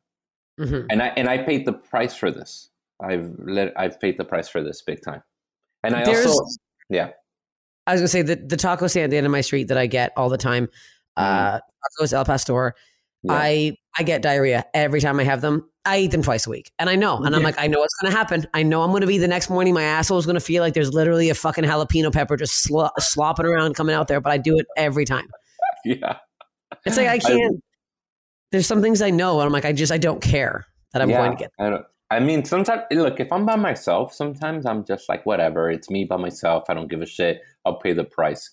Mhm. and I and I paid the price for this. I've let I've paid the price for this big time, and I There's- also yeah I was gonna say the the taco stand at the end of my street that I get all the time, uh, tacos al pastor. Yeah. I I get diarrhea every time I have them. I eat them twice a week, and I know, and I'm like, I know what's gonna happen. I know I'm gonna be the next morning. My asshole is gonna feel like there's literally a fucking jalapeno pepper just slo- slopping around coming out there, but I do it every time. [laughs] yeah. It's like I can't. there's some things I know, and I'm like, I just I don't care that I'm Yeah, going to get. I, don't, I mean, sometimes look if I'm by myself, sometimes I'm just like whatever. It's me by myself. I don't give a shit. I'll pay the price.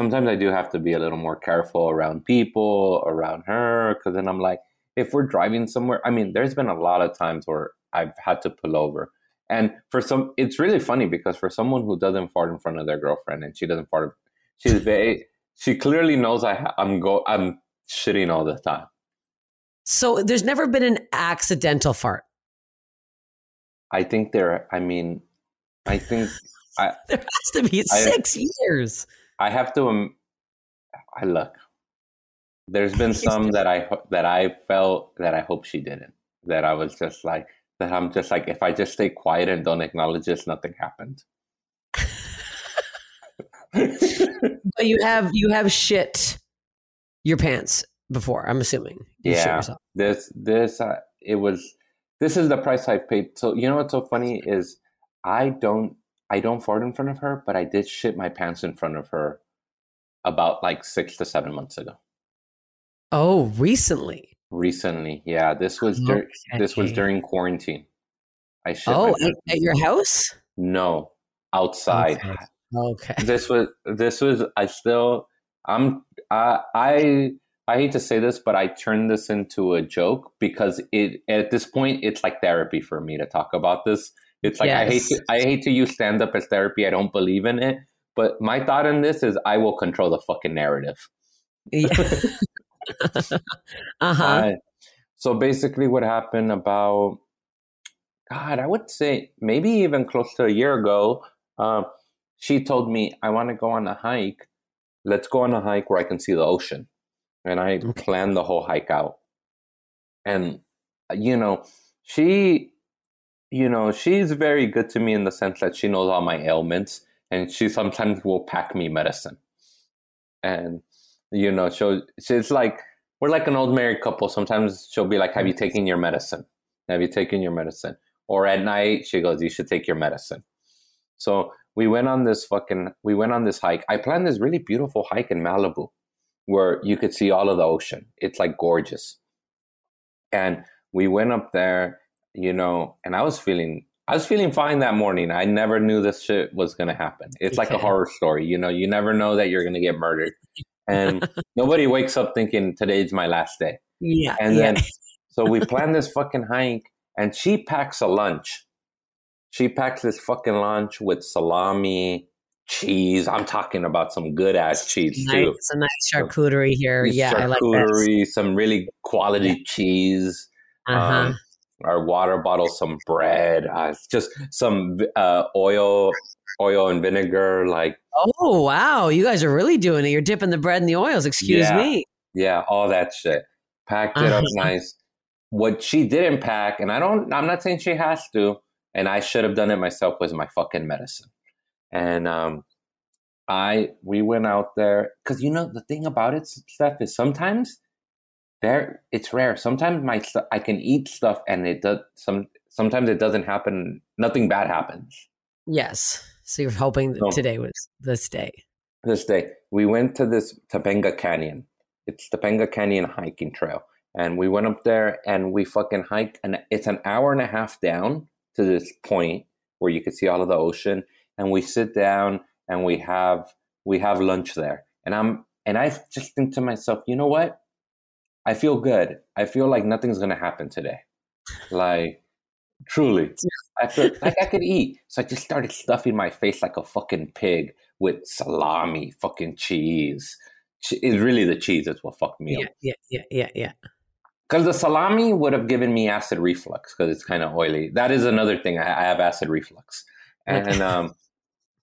Sometimes I do have to be a little more careful around people, around her, because then I'm like, if we're driving somewhere, I mean, there's been a lot of times where I've had to pull over, and for some, it's really funny because for someone who doesn't fart in front of their girlfriend and she doesn't fart, she's very, she clearly knows I I'm go I'm shitting all the time. So there's never been an accidental fart. I think there. I mean, I think [laughs] I, There has to be I- six years. I have to. Um, I look. There's been some that I that I felt that I hope she didn't. That I was just like that. I'm just like if I just stay quiet and don't acknowledge this, nothing happened. [laughs] But you have you have shit your pants before. I'm assuming. You Yeah. this this uh, it was this is the price I've paid. So you know what's so funny is I don't I don't fart in front of her, but I did shit my pants in front of her about like six to seven months ago. Oh, recently. Recently, yeah, this was dur- this was during quarantine. I shit. Oh, at, at your house? no outside. Okay. Okay. This was this was I still I'm I I I hate to say this, but I turned this into a joke because it at this point it's like therapy for me to talk about this. It's like I hate to, I hate to use stand up as therapy. I don't believe in it, but my thought in this is I will control the fucking narrative. Yeah. [laughs] uh-huh. Uh, so basically, what happened about God, I would say maybe even close to a year ago. Um, she told me, "I want to go on a hike. Let's go on a hike where I can see the ocean." And I Okay. planned the whole hike out. And uh, you know, she, you know, she's very good to me in the sense that she knows all my ailments, and she sometimes will pack me medicine. And you know, she'll, she's like we're like an old married couple. Sometimes she'll be like, "Have you taken your medicine? Have you taken your medicine?" Or at night, she goes, "You should take your medicine." So we went on this fucking we went on this hike. I planned this really beautiful hike in Malibu, where you could see all of the ocean. It's like gorgeous. And we went up there, you know, and I was feeling I was feeling fine that morning. I never knew this shit was gonna happen. It's like a horror story, you know. You never know that you're gonna get murdered, and nobody wakes up thinking today's my last day. Yeah. And yeah. then, so we plan this fucking hike, and she packs a lunch. She packs this fucking lunch with salami, cheese. I'm talking about some good ass cheese nice, too. it's a nice charcuterie here. This Yeah, I like that. charcuterie, some really quality cheese. Uh-huh. Um, our water bottle, some bread, uh, just some uh, oil, oil and vinegar. Like oh wow, you guys are really doing it. You're dipping the bread in the oils. Excuse Yeah. me. Yeah, all that shit. Packed it up [laughs] nice. What she didn't pack, and I don't I'm not saying she has to, and I should have done it myself, was my fucking medicine. And um I we went out there because you know the thing about it, Steph, is sometimes there it's rare. Sometimes my I can eat stuff and it does some sometimes it doesn't happen. Nothing bad happens. Yes. So you're hoping that No. today was this day. this day we went to this Topanga Canyon. It's Topanga Canyon hiking trail, and we went up there and we fucking hiked, and it's an hour and a half down to this point where you could see all of the ocean, and we sit down and we have we have lunch there, and I'm and I just think to myself, you know what? I feel good. I feel like nothing's gonna happen today. Like truly, I feel [laughs] like I could eat. So I just started stuffing my face like a fucking pig with salami, fucking cheese. It's really the cheese that's what fucked me yeah, up. Yeah, yeah, yeah, yeah. Because the salami would have given me acid reflux because it's kind of oily. That is another thing. I, I have acid reflux, and [laughs] um,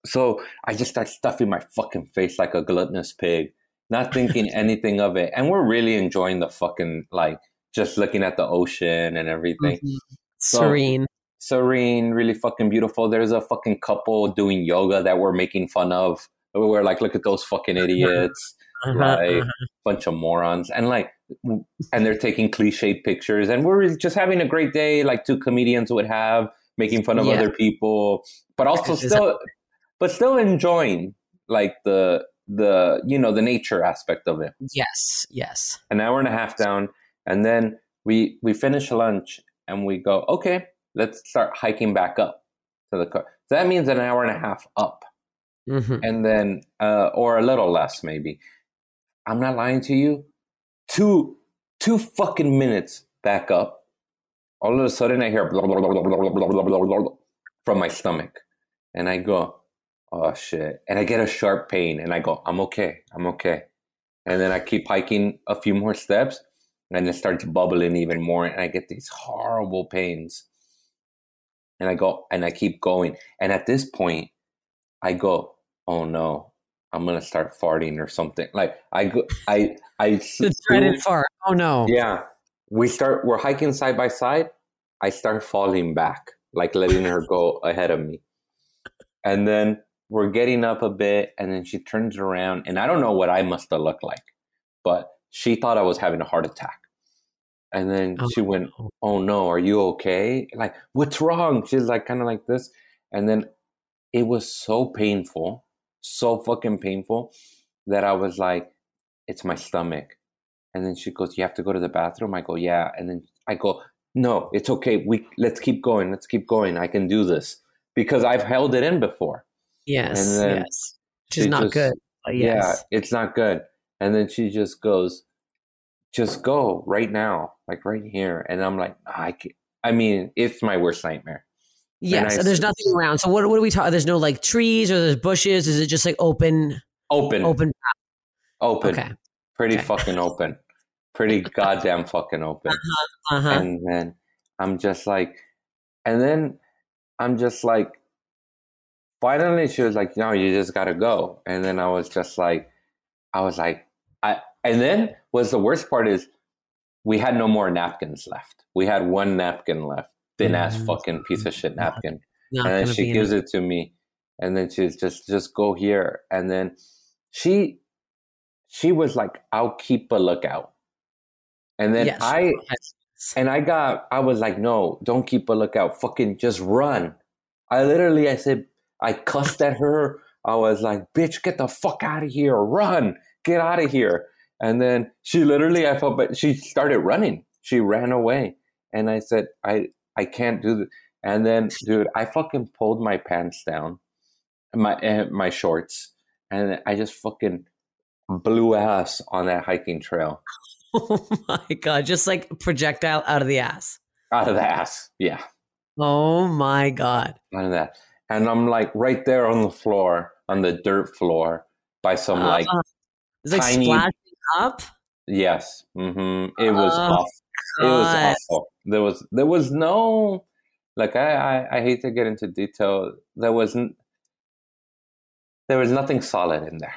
so I just start stuffing my fucking face like a gluttonous pig, not [laughs] thinking anything of it. And we're really enjoying the fucking like just looking at the ocean and everything. Mhm. Serene. serene, really fucking beautiful. There's a fucking couple doing yoga that we're making fun of. We're like, look at those fucking [laughs] idiots, Uh-huh, like uh-huh. bunch of morons, and like, and they're taking cliched pictures, and we're just having a great day, like two comedians would have, making fun of Yeah. other people, but also still, but still enjoying like the the you know the nature aspect of it. Yes, yes. An hour and a half down, and then we we finish lunch and we go okay, let's start hiking back up to the car. So that means an hour and a half up, mm-hmm. and then uh, or a little less maybe. I'm not lying to you. Two two fucking minutes back up. All of a sudden, I hear blah, blah, blah, from my stomach, and I go, oh shit. And i get a sharp pain and i go i'm okay i'm okay. And then i keep hiking a few more steps and it starts bubbling even more and i get these horrible pains. And i go and i keep going. And at this point i go oh no i'm gonna start farting or something. Like i go i i [laughs] The dreaded fart. Oh no. yeah. We start we're hiking side by side. I start falling back like letting her go ahead of me. And then we're getting up a bit and then she turns around and i don't know what i must have looked like but she thought i was having a heart attack. And then Oh, she went oh no are you okay? Like what's wrong? She's like kind of like this. And then it was so painful so fucking painful that i was like it's my stomach. And then she goes you have to go to the bathroom? I go yeah. And then i go no it's okay. We let's keep going. Let's keep going. I can do this. Because i've held it in before Yes, And yes. Which is not just- good. Yes. yeah it's not good and then she just goes just go right now like right here and i'm like i can't. i mean it's my worst nightmare Yes. I and there's nothing around. So what what are we talking? There's no like trees or there's bushes. Is it just like open open open open Okay. pretty okay. fucking open pretty goddamn fucking open Uh-huh. and then I'm just like, and then I'm just like, finally she was like, no, you just gotta go. And then I was just like, I was like, I, and then was the worst part is we had no more napkins left. We had one napkin left, thin ass Mm. fucking piece of shit napkin. Not and then she gives it to me, and then she's just, just go here. And then she, she was like, I'll keep a lookout. And then Yes. I, and I got, I was like, no, don't keep a lookout. Fucking just run. I literally, I said, I cussed at her. I was like, bitch, get the fuck out of here. Run. Get out of here. And then she literally, I felt, but she started running. She ran away. And I said, I, I can't do this. And then, dude, I fucking pulled my pants down, my, uh, my shorts, and I just fucking blew ass on that hiking trail [laughs] Oh my god! Just like projectile out of the ass. out of the ass. Yeah. Oh my god! none of that. And I'm like right there on the floor, on the dirt floor, by some like Uh, it's like tiny- splashing up. yes, hmm it was Oh, awful. It was awful. There was there was no like I, I I hate to get into detail. There wasn't there was nothing solid in there.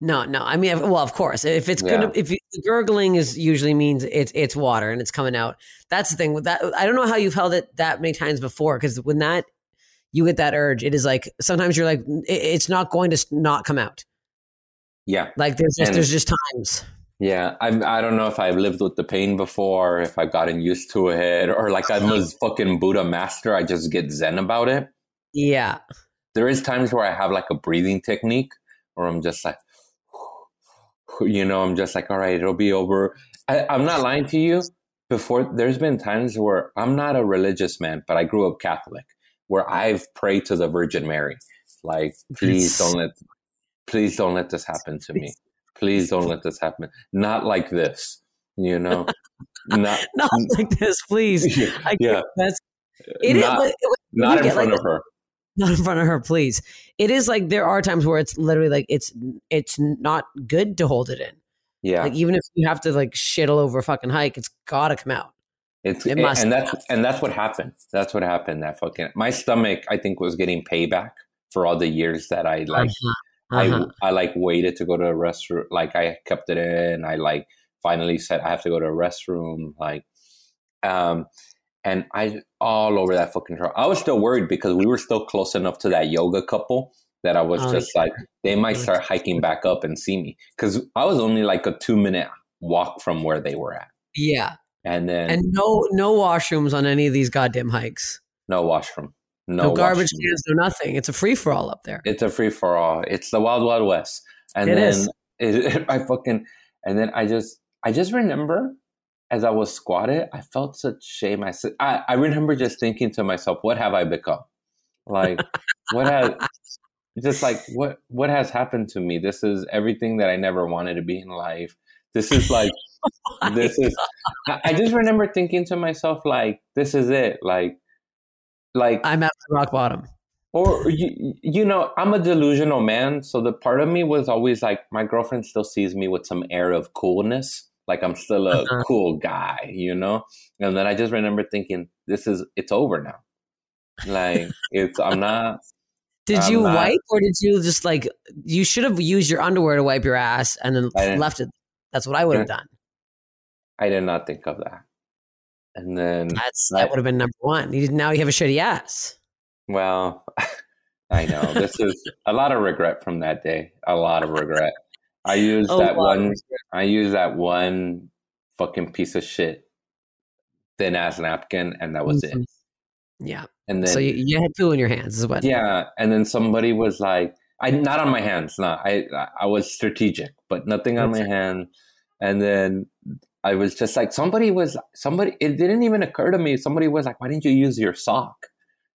No, no. I mean, well, of course, if it's gonna, if you, gurgling is usually means it's it's water and it's coming out. That's the thing with that. I don't know how you've held it that many times before because when that you get that urge, it is like sometimes you're like it's not going to s- not come out. Yeah, Like there's just And- there's just times. yeah. I I don't know if I've lived with the pain before, if I've gotten used to it, or like I'm a fucking Buddha master. I just get zen about it. Yeah. there is times where I have like a breathing technique or I'm just like, [sighs] you know, I'm just like, all right, it'll be over. I, I'm not lying to you. Before, there's been times where I'm not a religious man, but I grew up Catholic, where I've prayed to the Virgin Mary, like, please don't let, please don't let this happen to me. Please don't let this happen. Not like this, you know. Not, [laughs] not like this, please. [laughs] Yeah, yeah. that's it not, is, not in front like, of her not in front of her please it is like there are times where it's literally like it's it's not good to hold it in yeah like even if you have to like shit all over a fucking hike it's gotta come out it's it must and that's and that's what happened that's what happened that fucking my stomach i think was getting payback for all the years that i like uh-huh. Uh-huh. i i like waited to go to a restroom like i kept it in i like finally said i have to go to a restroom like um and I all over that fucking trail. I was still worried because we were still close enough to that yoga couple that I was oh, just yeah. like, they might start hiking back up and see me because I was only like a two minute walk from where they were at. Yeah, and then and no no washrooms on any of these goddamn hikes. No washroom. No, no garbage washroom. cans. No nothing. It's a free for all up there. It's a free for all. It's the wild wild west. And it then [laughs] it, I fucking and then I just I just remember as I was squatted, I felt such shame. I said, I, I remember just thinking to myself, what have I become? Like, [laughs] what has, just like, what, what has happened to me? This is everything that I never wanted to be in life. This is like, [laughs] oh this is, I, I just remember thinking to myself, like, this is it. Like, like, I'm at rock bottom. Or, you, you know, I'm a delusional man. So the part of me was always like, my girlfriend still sees me with some air of coolness like I'm still a uh-huh. cool guy, you know? And then I just remember thinking, this is it's over now. Like it's I'm [laughs] not Did I'm you not, wipe or did you just like you should have used your underwear to wipe your ass and then left it. That's what I would have done. I did not think of that. And then That's that would have been number one. You now you have a shitty ass. Well, [laughs] I know. This is a lot of regret from that day. A lot of regret. I used [laughs] that one. I used that one fucking piece of shit thin ass napkin, and that was mm-hmm. it. Yeah. And then so you, you had poo in your hands, is what? Yeah. And then somebody was like, "I not on my hands. Not I. I was strategic, but nothing on That's my hand." And then I was just like, somebody was somebody. It didn't even occur to me. Somebody was like, "Why didn't you use your sock?"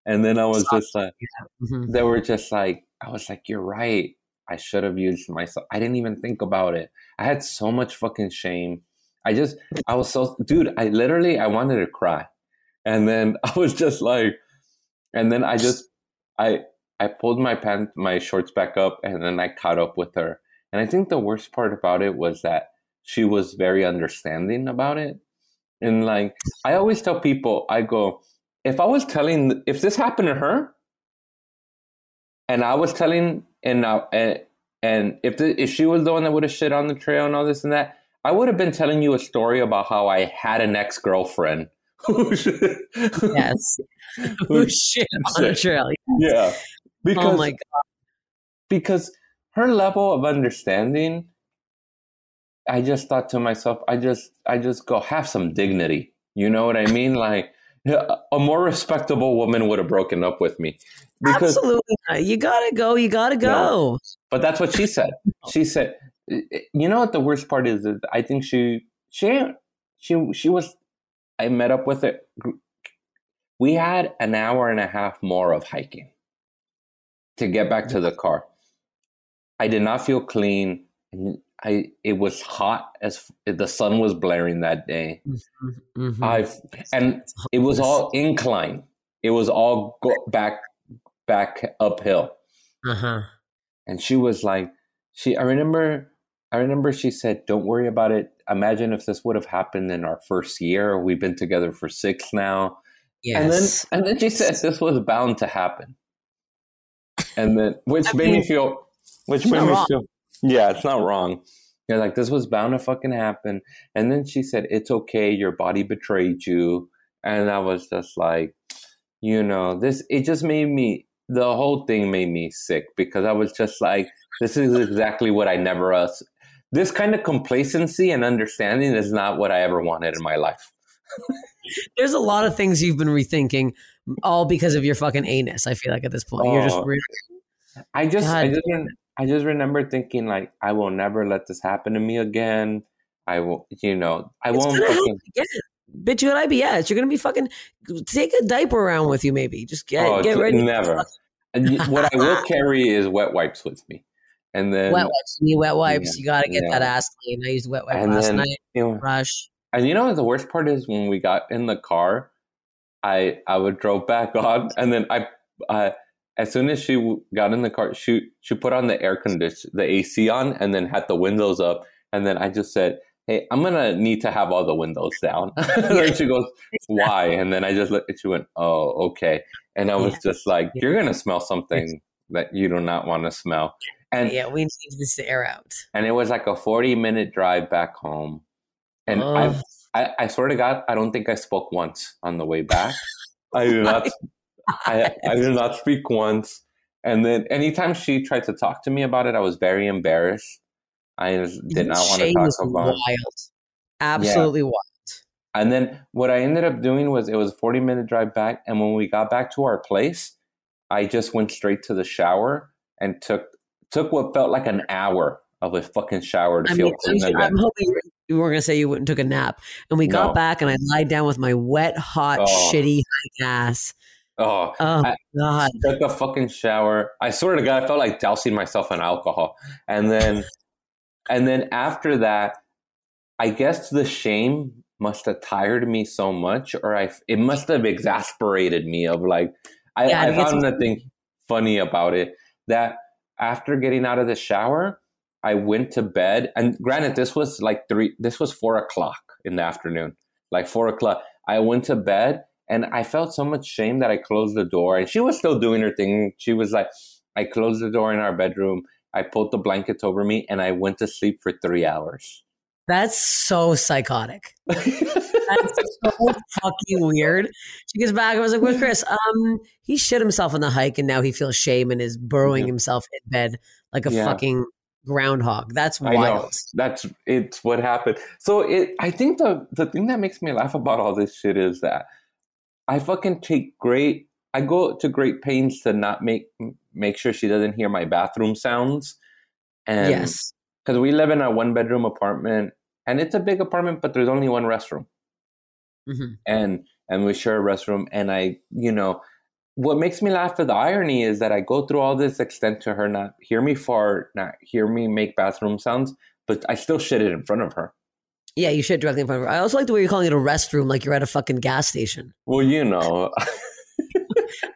And then I was sock. just like, yeah. mm-hmm. they were just like, I was like, "You're right." I should have used myself. I didn't even think about it. I had so much fucking shame. I just, I was so, dude, I literally, I wanted to cry. And then [laughs] I was just like, and then I just, I, I pulled my pants, my shorts back up and then I caught up with her. And I think the worst part about it was that she was very understanding about it. And like, I always tell people, I go, if I was telling, if this happened to her, and I was telling and uh, and, and if the, if she was the one that would have shit on the trail and all this and that, I would have been telling you a story about how I had an ex girlfriend. [laughs] Who, yes, [laughs] who shit on the trail? Yes. Yeah, because oh my god, because her level of understanding. I just thought to myself, I just, I just go have some dignity. You know what I mean? Like, a more respectable woman would have broken up with me. Because, Absolutely, you gotta go. You gotta go. No, but that's what she said. She said, "You know what the worst part is? That I think she, she, she, she was. I met up with her. We had an hour and a half more of hiking to get back to the car. I did not feel clean. I it was hot as the sun was blaring that day. Mm-hmm, mm-hmm. I and it was all incline. It was all go back back uphill. Uh-huh. And she was like, she. I remember. I remember she said, "Don't worry about it. Imagine if this would have happened in our first year. We've been together for six now." Yes. And then and then she said this was bound to happen. And then which I made mean, me feel which made me wrong. feel yeah, it's not wrong. You're like, this was bound to fucking happen. And then she said, it's okay. Your body betrayed you. And I was just like, you know, this, it just made me, the whole thing made me sick because I was just like, this is exactly what I never, uh, this kind of complacency and understanding is not what I ever wanted in my life. [laughs] There's a lot of things you've been rethinking, all because of your fucking anus. I feel like at this point, oh, you're just. Really, I just, God. I just, I just remember thinking like, I will never let this happen to me again. I will, you know, I It's won't. Fucking, [laughs] again. Bitch, you at IBS. You're gonna be fucking. Take a diaper around with you, maybe. Just get oh, get ready. never. [laughs] And what I will carry is wet wipes with me, and then Wet wipes. You need wet wipes. Yeah, you gotta get yeah. that ass clean. I used wet wipes last then- night. you know, Rush. And you know what the worst part is when we got in the car, I I would drove back on, and then I, uh, as soon as she got in the car, she she put on the air condition, the AC on, and then had the windows up, and then I just said, "Hey, I'm gonna need to have all the windows down." [laughs] [laughs] and she goes, "Why?" And then I just looked, and she went, "Oh, okay." And I was Yeah. just like, "You're gonna smell something that you do not want to smell," and yeah, we need this air out. and it was like a 40 minute drive back home, and Ugh. I I, I swear to God, I don't think I spoke once on the way back. I did not. [laughs] I, [laughs] I did not speak once. And then anytime she tried to talk to me about it, I was very embarrassed. I did not want to talk about it. wild. Absolutely wild. And then what I ended up doing was it was a 40 minute drive back. And when we got back to our place, I just went straight to the shower and took took what felt like an hour of a fucking shower to I feel mean, clean. I'm hoping you- you weren't gonna say you went and took a nap. And we got No. back, and I lied down with my wet, hot, Oh. shitty hike ass. Oh, Oh I- God! took a fucking shower. I swear to God, I felt like dousing myself in alcohol. And then, and then after that, I guess the shame must have tired me so much, or I it must have exasperated me. Of like, I, Yeah, I gets- found nothing funny about it. That after getting out of the shower, I went to bed. And granted, this was like three. This was four o'clock in the afternoon. Like four o'clock, I went to bed and I felt so much shame that I closed the door. And she was still doing her thing. She was like, I closed the door in our bedroom. I pulled the blankets over me and I went to sleep for three hours. That's so psychotic. [laughs] That's so fucking weird. She gets back. I was like, "Where's Chris? Um, he shit himself on the hike, and now he feels shame and is burrowing Yeah. himself in bed like a Yeah. fucking groundhog. That's wild. that's it's what happened. So it, I think the the thing that makes me laugh about all this shit is that I fucking take great. I go to great pains to not make make sure she doesn't hear my bathroom sounds. And yes. because we live in a one bedroom apartment and it's a big apartment, but there's only one restroom. Mhm. and and we share a restroom and i you know what makes me laugh at the irony is that i go through all this extent to her not hear me fart not hear me make bathroom sounds but i still shit it in front of her Yeah, you shit directly in front of her. I also like the way you're calling it a restroom, like you're at a fucking gas station. well you know [laughs]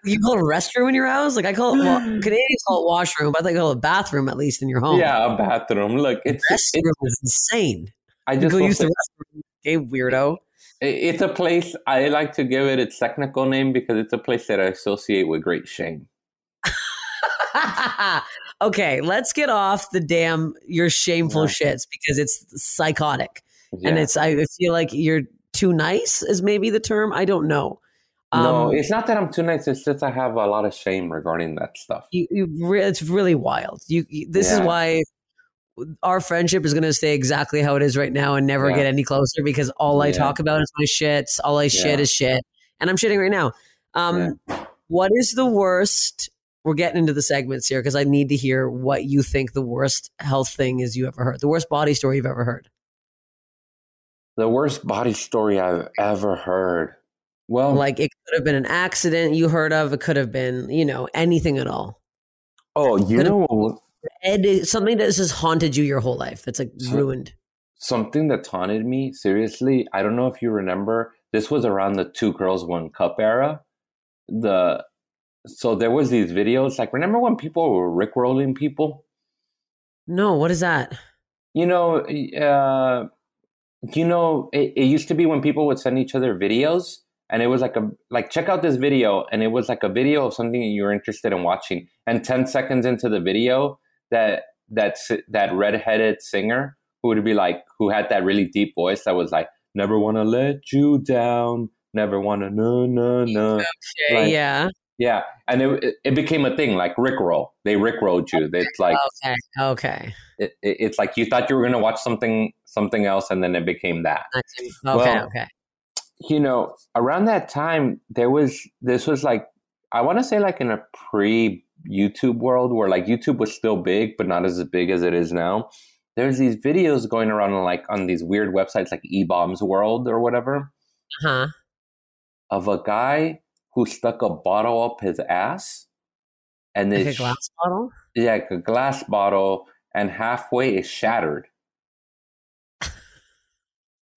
You call it a restroom in your house? Like I call it. Well, [sighs] Canadians call it washroom, but I think call it a bathroom at least in your home. yeah a bathroom look it's restroom it's is insane. i just go use the restroom. Okay, weirdo. it's a place i like to give it its technical name because it's a place that i associate with great shame [laughs] okay, let's get off the damn your shameful Yeah. shits because it's psychotic. Yeah. And it's I feel like you're too nice is maybe the term. I don't know. no Um, it's not that i'm too nice it's just i have a lot of shame regarding that stuff you, you re- it's really wild. You, you this is why our friendship is going to stay exactly how it is right now and never Yeah. get any closer because all I Yeah. talk about is my shits. All I shit is shit, and I'm shitting right now. Um, what is the worst? We're getting into the segments here because I need to hear what you think the worst health thing is you ever heard. The worst body story you've ever heard. The worst body story i've ever heard well Like it could have been an accident you heard of. It could have been, you know, anything at all. oh you know Ed, something that has haunted you your whole life. That's like So- ruined. something that taunted me seriously i don't know if you remember this was around the two girls one cup era the so there was these videos like remember when people were rickrolling people No, what is that? you know uh you know it, it used to be when people would send each other videos and it was like a like check out this video and it was like a video of something that you were interested in watching and 10 seconds into the video that that that redheaded singer who would be like who had that really deep voice that was like never want to let you down never want to no no no yeah. yeah and it, it, it became a thing like rickroll they rickrolled you it's like Okay. Okay. it, it- it's like you thought you were going to watch something something else and then it became that Okay. Well, okay. you know around that time there was this was like I want to say like in a pre YouTube world where like YouTube was still big, but not as big as it is now. There's these videos going around like on these weird websites like eBaum's World or whatever Huh? of a guy who stuck a bottle up his ass and Like a glass bottle? yeah, like a glass bottle and halfway is shattered.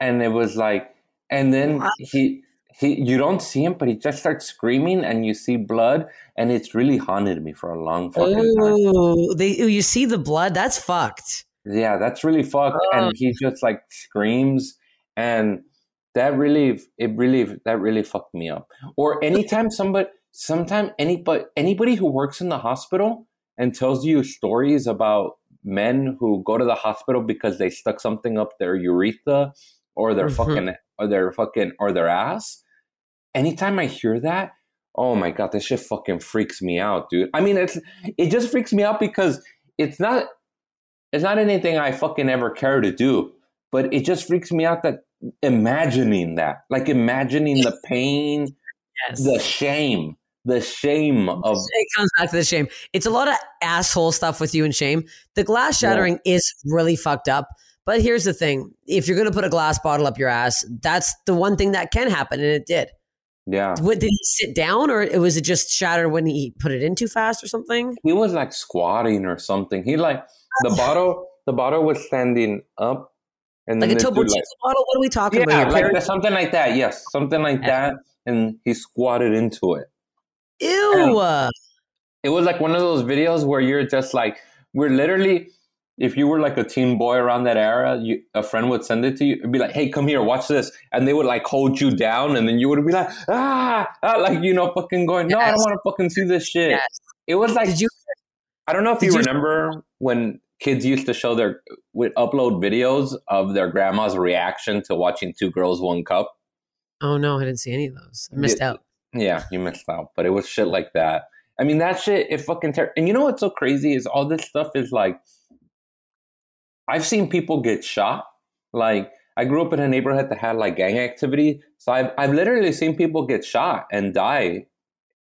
And it was like and then What? he he you don't see him but he just starts screaming and you see blood and it's really haunted me for a long fucking time. Oh, they you see the blood? That's fucked. Yeah, that's really fucked. Oh. And he just like screams and that really it really that really fucked me up. Or anytime somebody sometime anybody anybody who works in the hospital and tells you stories about men who go to the hospital because they stuck something up their urethra or their Mhm. fucking or their fucking or their ass. Anytime I hear that, oh my god, this shit fucking freaks me out, dude. I mean, it's it just freaks me out because it's not it's not anything I fucking ever care to do, but it just freaks me out that imagining that, like imagining the pain, Yes. the shame, the shame of it comes back to the shame. It's a lot of asshole stuff with you and shame. The glass shattering is really fucked up. But here's the thing: if you're gonna put a glass bottle up your ass, that's the one thing that can happen, and it did. yeah. What, did he sit down, or was it just shattered when he put it in too fast, or something? He was like squatting or something. He like [laughs] the bottle, the bottle was standing up, and Like a Topo Chico bottle? What are we talking yeah, about? Your like something like that. Yes, something like that, and he squatted into it. Ew! it was like one of those videos where you're just like we're literally if you were like a teen boy around that era you, a friend would send it to you and be like hey come here watch this and they would like hold you down and then you would be like ah, ah like you know fucking going no i don't want to fucking see this shit Yes. it was like Did you? i don't know if you you- remember when kids used to show their would upload videos of their grandma's reaction to watching two girls one cup Oh no, I didn't see any of those. I missed out. Yeah, you missed out. But it was shit like that. I mean, that shit, it fucking ter- And you know what's so crazy is all this stuff is like, I've seen people get shot. Like, I grew up in a neighborhood that had like gang activity. So I've, I've literally seen people get shot and die.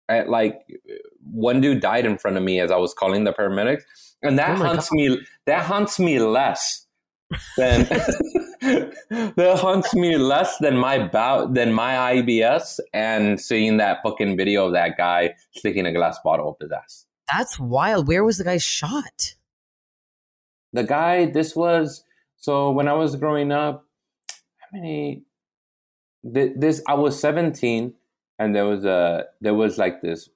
At, like, one dude died in front of me as I was calling the paramedics. And that Oh haunts me, that haunts me less than [laughs] that haunts me less than my bout than my IBS and seeing that fucking video of that guy sticking a glass bottle up his ass. That's wild. Where was the guy shot? The guy, this was so when I was growing up. How many? thi- This I was seventeen, and there was a there was like this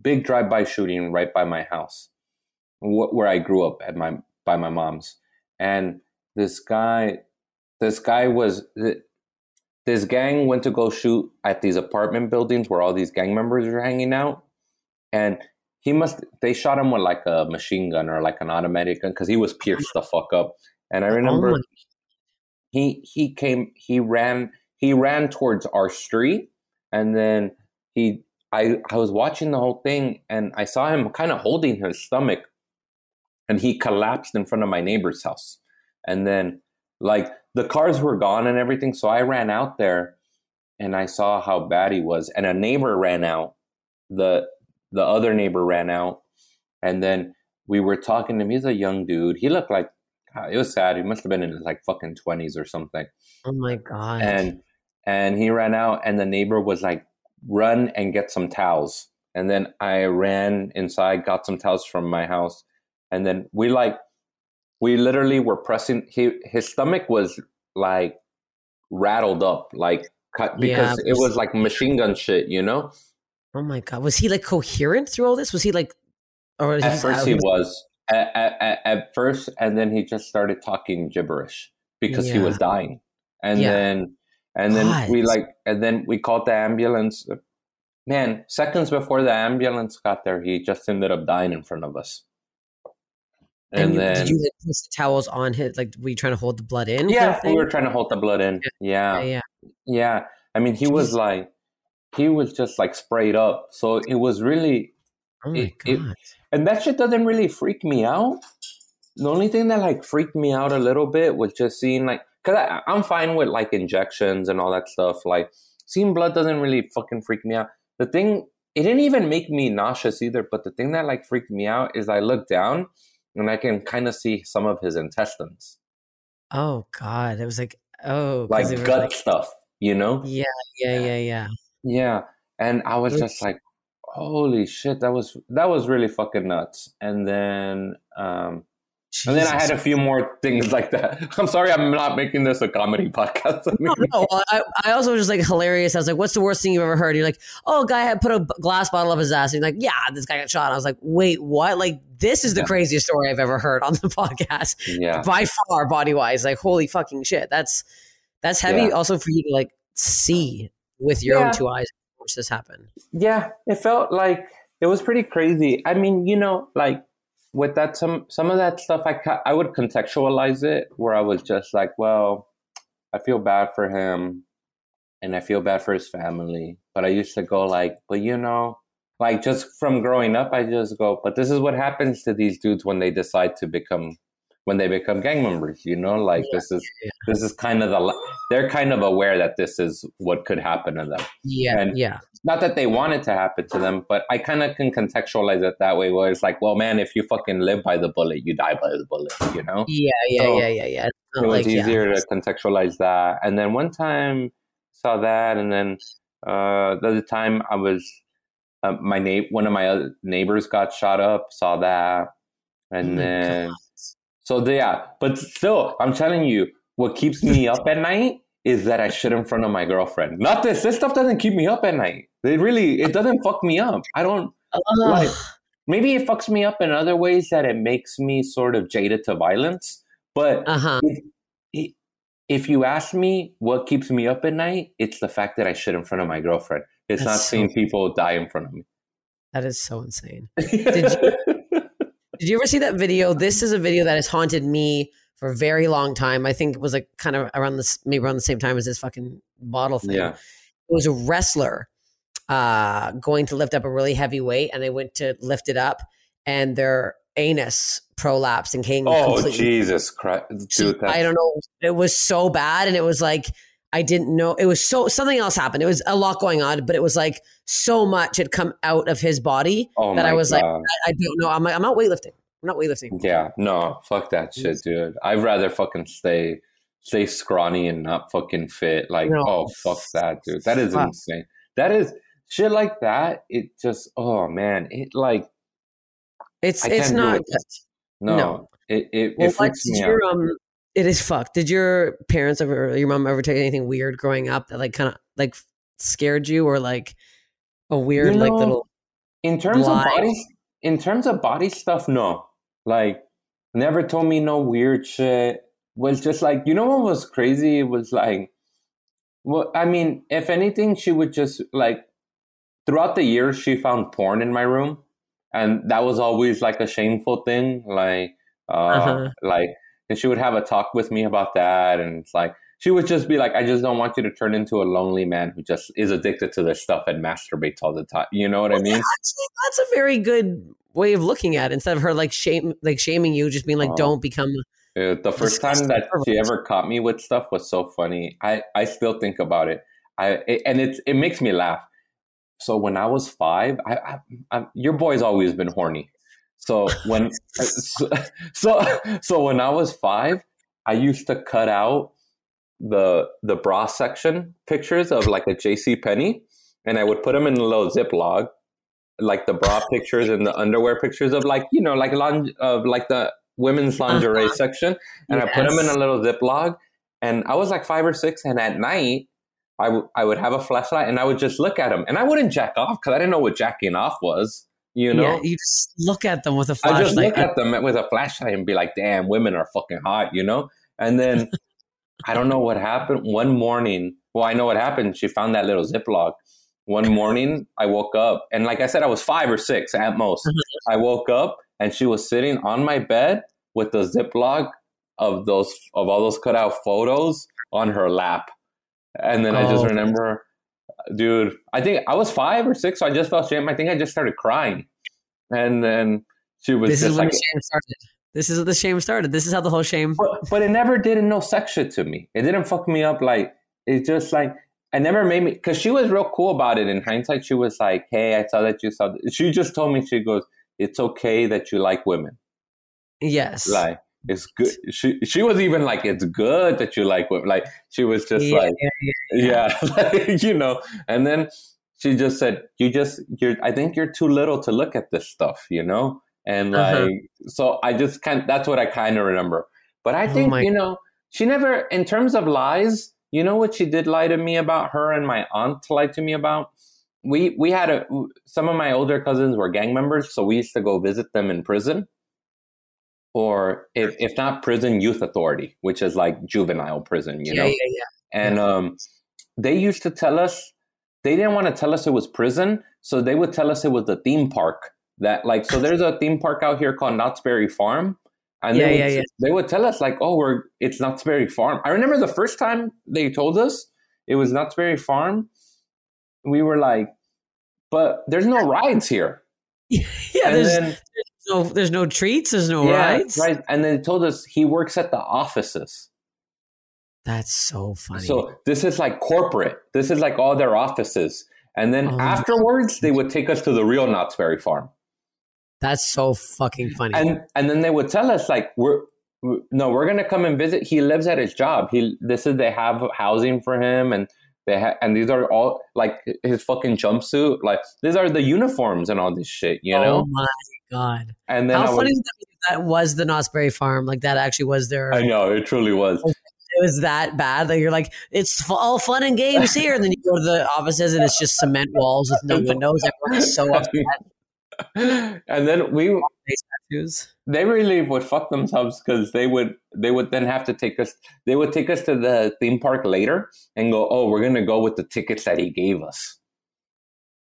big drive-by shooting right by my house, where I grew up at my by my mom's, and this guy, this guy was this gang went to go shoot at these apartment buildings where all these gang members were hanging out, and he must they shot him with like a machine gun or like an automatic gun because he was pierced the fuck up. And I remember Oh he he came he ran he ran towards our street and then he I I was watching the whole thing and I saw him kind of holding his stomach and he collapsed in front of my neighbor's house. And then like the cars were gone and everything so I ran out there and I saw how bad he was and a neighbor ran out. The the other neighbor ran out and then we were talking to him. He's a young dude. He looked like God, it was sad. He must have been in his like fucking twenties or something. Oh my god. And and he ran out, and the neighbor was like, "Run and get some towels." And then I ran inside, got some towels from my house, and then we like, we literally were pressing. He his stomach was like rattled up, like cut because Yeah, it was like machine gun shit, you know. Oh my god. Was he like coherent through all this? Was he like or was At he- first he was. At, at, at first, and then he just started talking gibberish because he was dying. And Yeah. then, and then we like, and then we called the ambulance. Uh, man, seconds before the ambulance got there, he just ended up dying in front of us. And, you- then, did you like push the towels on his like were you trying to hold the blood in? yeah, we were trying to hold the blood in. yeah, Yeah, yeah. yeah. I mean, he was like, he was just like sprayed up. So it was really, Oh my It- it- god. and that shit doesn't really freak me out. The only thing that like freaked me out a little bit was just seeing like, cause I, I'm fine with like injections and all that stuff. Like seeing blood doesn't really fucking freak me out. The thing it didn't even make me nauseous either. But the thing that like freaked me out is I looked down and I can kind of see some of his intestines. Oh God, it was like oh, like gut like- stuff, you know? yeah, yeah, yeah, yeah. Yeah. And I was just like, holy shit, that was that was really fucking nuts. And then um and then I had a few more things [laughs] like that. I'm sorry I'm not making this a comedy [laughs] podcast. I mean, No, no, I, I also was just like hilarious. I was like, "What's the worst thing you've ever heard?" You're like, "Oh, a guy had put a glass bottle up his ass." And you're like, "Yeah, this guy got shot." I was like, "Wait, what?" Like, this is the Yeah. craziest story I've ever heard on the [laughs] podcast yeah. by far, body wise. Like, holy fucking shit, that's that's heavy. Yeah. Also for you to like see with your Yeah. own two eyes watch this happen. Yeah, it felt like it was pretty crazy. I mean, you know, like with that some some of that stuff I ca- I would contextualize it where I was just like, well, I feel bad for him and I feel bad for his family, but I used to go like, but you know, like just from growing up I just go, but this is what happens to these dudes when they decide to become when they become gang members, you know? Like Yeah, this is this is kind of the they're kind of aware that this is what could happen to them Yeah, And- yeah, not that they want it to happen to them, but I kind of can contextualize it that way, where it's like, well, man, if you fucking live by the bullet, you die by the bullet, you know? yeah, yeah, So, yeah, yeah, yeah. It was like, yeah. easier to contextualize that. And then one time saw that, and then uh, the other time I was, uh, my na- one of my other neighbors got shot up, saw that, and Oh then God. So yeah, but still, I'm telling you, what keeps me up at night is that I shit in front of my girlfriend. Not this. This stuff doesn't keep me up at night. It really, it doesn't fuck me up. I don't. Ugh. Like, maybe it fucks me up in other ways that it makes me sort of jaded to violence. But Uh-huh. if you ask me what keeps me up at night, it's the fact that I shit in front of my girlfriend. It's That's not so- seeing people die in front of me. That is so insane. [laughs] Did you ever see that video? This is a video that has haunted me for a very long time. I think it was like kind of around this, maybe around the same time as this fucking bottle thing. yeah. It was a wrestler uh, going to lift up a really heavy weight, and they went to lift it up, and their anus prolapsed and came. Oh completely Jesus Christ, dude! I don't know. It was so bad, and it was like I didn't know. It was so something else happened. It was a lot going on, but it was like so much had come out of his body Oh that I was like, God. I, I don't know. I'm like, I'm not weightlifting. I'm not weightlifting. Yeah, no, fuck that shit, dude. I'd rather fucking stay stay scrawny and not fucking fit. Like, No. oh fuck that, dude. That is Fuck. insane. That is shit like that. It just, oh man, it like It's I it's can't it. no, No. it it, Well, it freaks me out. um? It is fucked. Did your parents ever, or your mom ever you anything weird growing up that like kind of like scared you, or like a weird like know, little? In terms lie. of body, in terms of body stuff, no. Like, never told me no weird shit. Was just like, you know what was crazy? It was like, well, I mean, if anything, she would just like, throughout the years, she found porn in my room, and that was always like a shameful thing. Like, uh, Uh-huh. like, and she would have a talk with me about that, and it's like. She would just be like, I just don't want you to turn into a lonely man who just is addicted to this stuff and masturbates all the time. You know what I mean? Actually, that's a very good way of looking at it. Instead of her like shame, like shaming you, just being like, Oh. "Don't become." Uh, the first time that she ever caught me with stuff was so funny. I, I still think about it. I it, and it it makes me laugh. So when I was five, I, I, I your boy's always been horny. So when [laughs] so, so so when I was five, I used to cut out the the bra section pictures of like a J.C. Penney, and I would put them in a little Ziploc, like the bra pictures and the underwear pictures of like you know like lon- of like the women's lingerie Uh-huh. section, and I put them in a little Ziploc. And I was like five or six, and at night I, w- I would have a flashlight and I would just look at them, and I wouldn't jack off because I didn't know what jacking off was. You know, yeah, you just look at them with a I just look at them with a flashlight and be like, "Damn, women are fucking hot," you know. And then [laughs] I don't know what happened. One morning, well, I know what happened. She found that little Ziploc. One morning, I woke up, and like I said, I was five or six at most. Mm-hmm. I woke up, and she was sitting on my bed with the Ziploc of those of all those cutout photos on her lap. And then I just Oh. remember, dude, I think I was five or six, so I just felt shame. I think I just started crying, and then she was this is when like, the shame started. This is the shame started. This is how the whole shame. but, but it never did no sex shit to me. It didn't fuck me up. Like it just like I never made me because she was real cool about it. In hindsight, she was like, "Hey, I saw that you saw." This. She just told me she goes, "It's okay that you like women." Yes. Like it's good. She she was even like, "It's good that you like women." Like she was just Yeah, like, yeah, yeah, [laughs] like, you know. And then she just said, "You just you're. I think you're too little to look at this stuff, you know." And like, Uh-huh. so I just kind. That's what I kind of remember. But I Oh think you know, she never, in terms of lies. You know what she did lie to me about? Her and my aunt lied to me about. We we had a some of my older cousins were gang members, so we used to go visit them in prison, or if if not prison, youth authority, which is like juvenile prison. You yeah, know, yeah, yeah. and um, they used to tell us they didn't want to tell us it was prison, so they would tell us it was the theme park. That like so, there's a theme park out here called Knott's Berry Farm, and Yeah, they, would, yeah, yeah. they would tell us like, "Oh, we're it's Knott's Berry Farm." I remember the first time they told us it was Knott's Berry Farm. We were like, "But there's no rides here." [laughs] Yeah, and there's then no there's no treats, there's no yeah, rides. right, and they told us he works at the offices. That's so funny. So this is like corporate. This is like all their offices. And then Oh afterwards, they would take us to the real Knott's Berry Farm. That's so fucking funny. And and then they would tell us like we're no, we're gonna come and visit. He lives at his job. He this is they have housing for him, and they ha- and these are all like his fucking jumpsuit. Like these are the uniforms and all this shit, you know? oh my god. And then How I funny was, that, that was the Knott's Berry Farm. Like that actually was their I know it truly was. Oh, it was that bad that you're like, it's f- all fun and games here. And then you go to the offices and it's just cement walls with [laughs] no windows. Everyone's so [laughs] upset. And then we they really would fuck themselves because they would they would then have to take us they would take us to the theme park later and go oh we're gonna go with the tickets that he gave us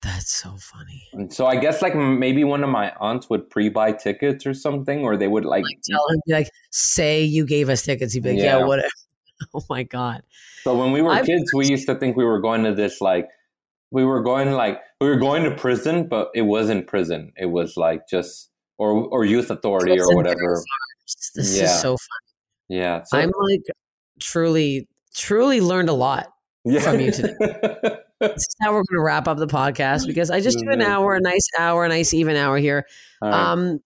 That's so funny. and so i guess like maybe one of my aunts would pre-buy tickets or something or they would like Like tell him, like, say you gave us tickets. He'd be like, yeah, Yeah. whatever. [laughs] Oh my god. so when we were I've- kids we used to think we were going to this like we were going like we were going to prison but it wasn't prison it was like just or or youth authority or whatever This Yeah. is so fun. yeah so, I'm like truly, truly learned a lot. yeah. from you today. [laughs] This is how we're going to wrap up the podcast because I just do an hour, a nice hour, a nice even hour here. Right. Um,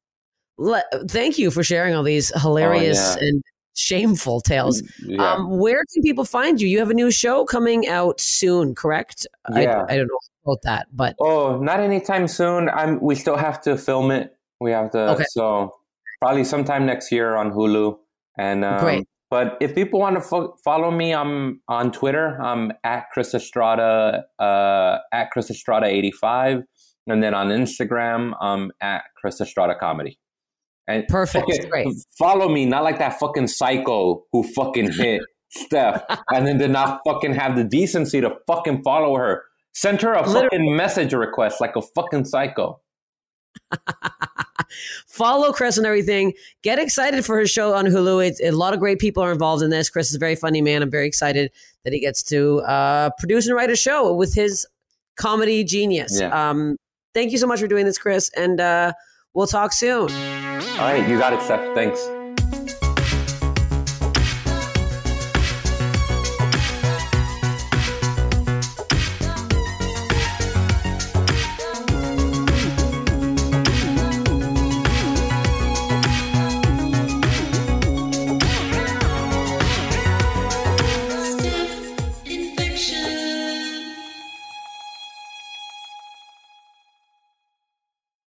le- thank you for sharing all these hilarious Oh, yeah. and shameful tales. yeah. Um, where can people find you? You have a new show coming out soon, correct? Yeah. I, I don't know about that, but Oh, not anytime soon. I'm. We still have to film it. We have to. Okay. So probably sometime next year on Hulu. And um, Great. But if people want to fo- follow me, I'm on Twitter. I'm at Chris Estrada. Uh, at Chris Estrada eighty five. And then on Instagram, I'm at Chris Estrada Comedy. And Perfect. okay, Great. follow me, not like that fucking psycho who fucking [laughs] hit Steph and then did not fucking have the decency to fucking follow her. Sent her a Literally. fucking message request like a fucking psycho. [laughs] follow Chris and everything. Get excited for his show on Hulu. It's, a lot of great people are involved in this. Chris is a very funny man. I'm very excited that he gets to uh, produce and write a show with his comedy genius. Yeah. Um, thank you so much for doing this, Chris, and uh, we'll talk soon. All right, you got it, Steph. Thanks.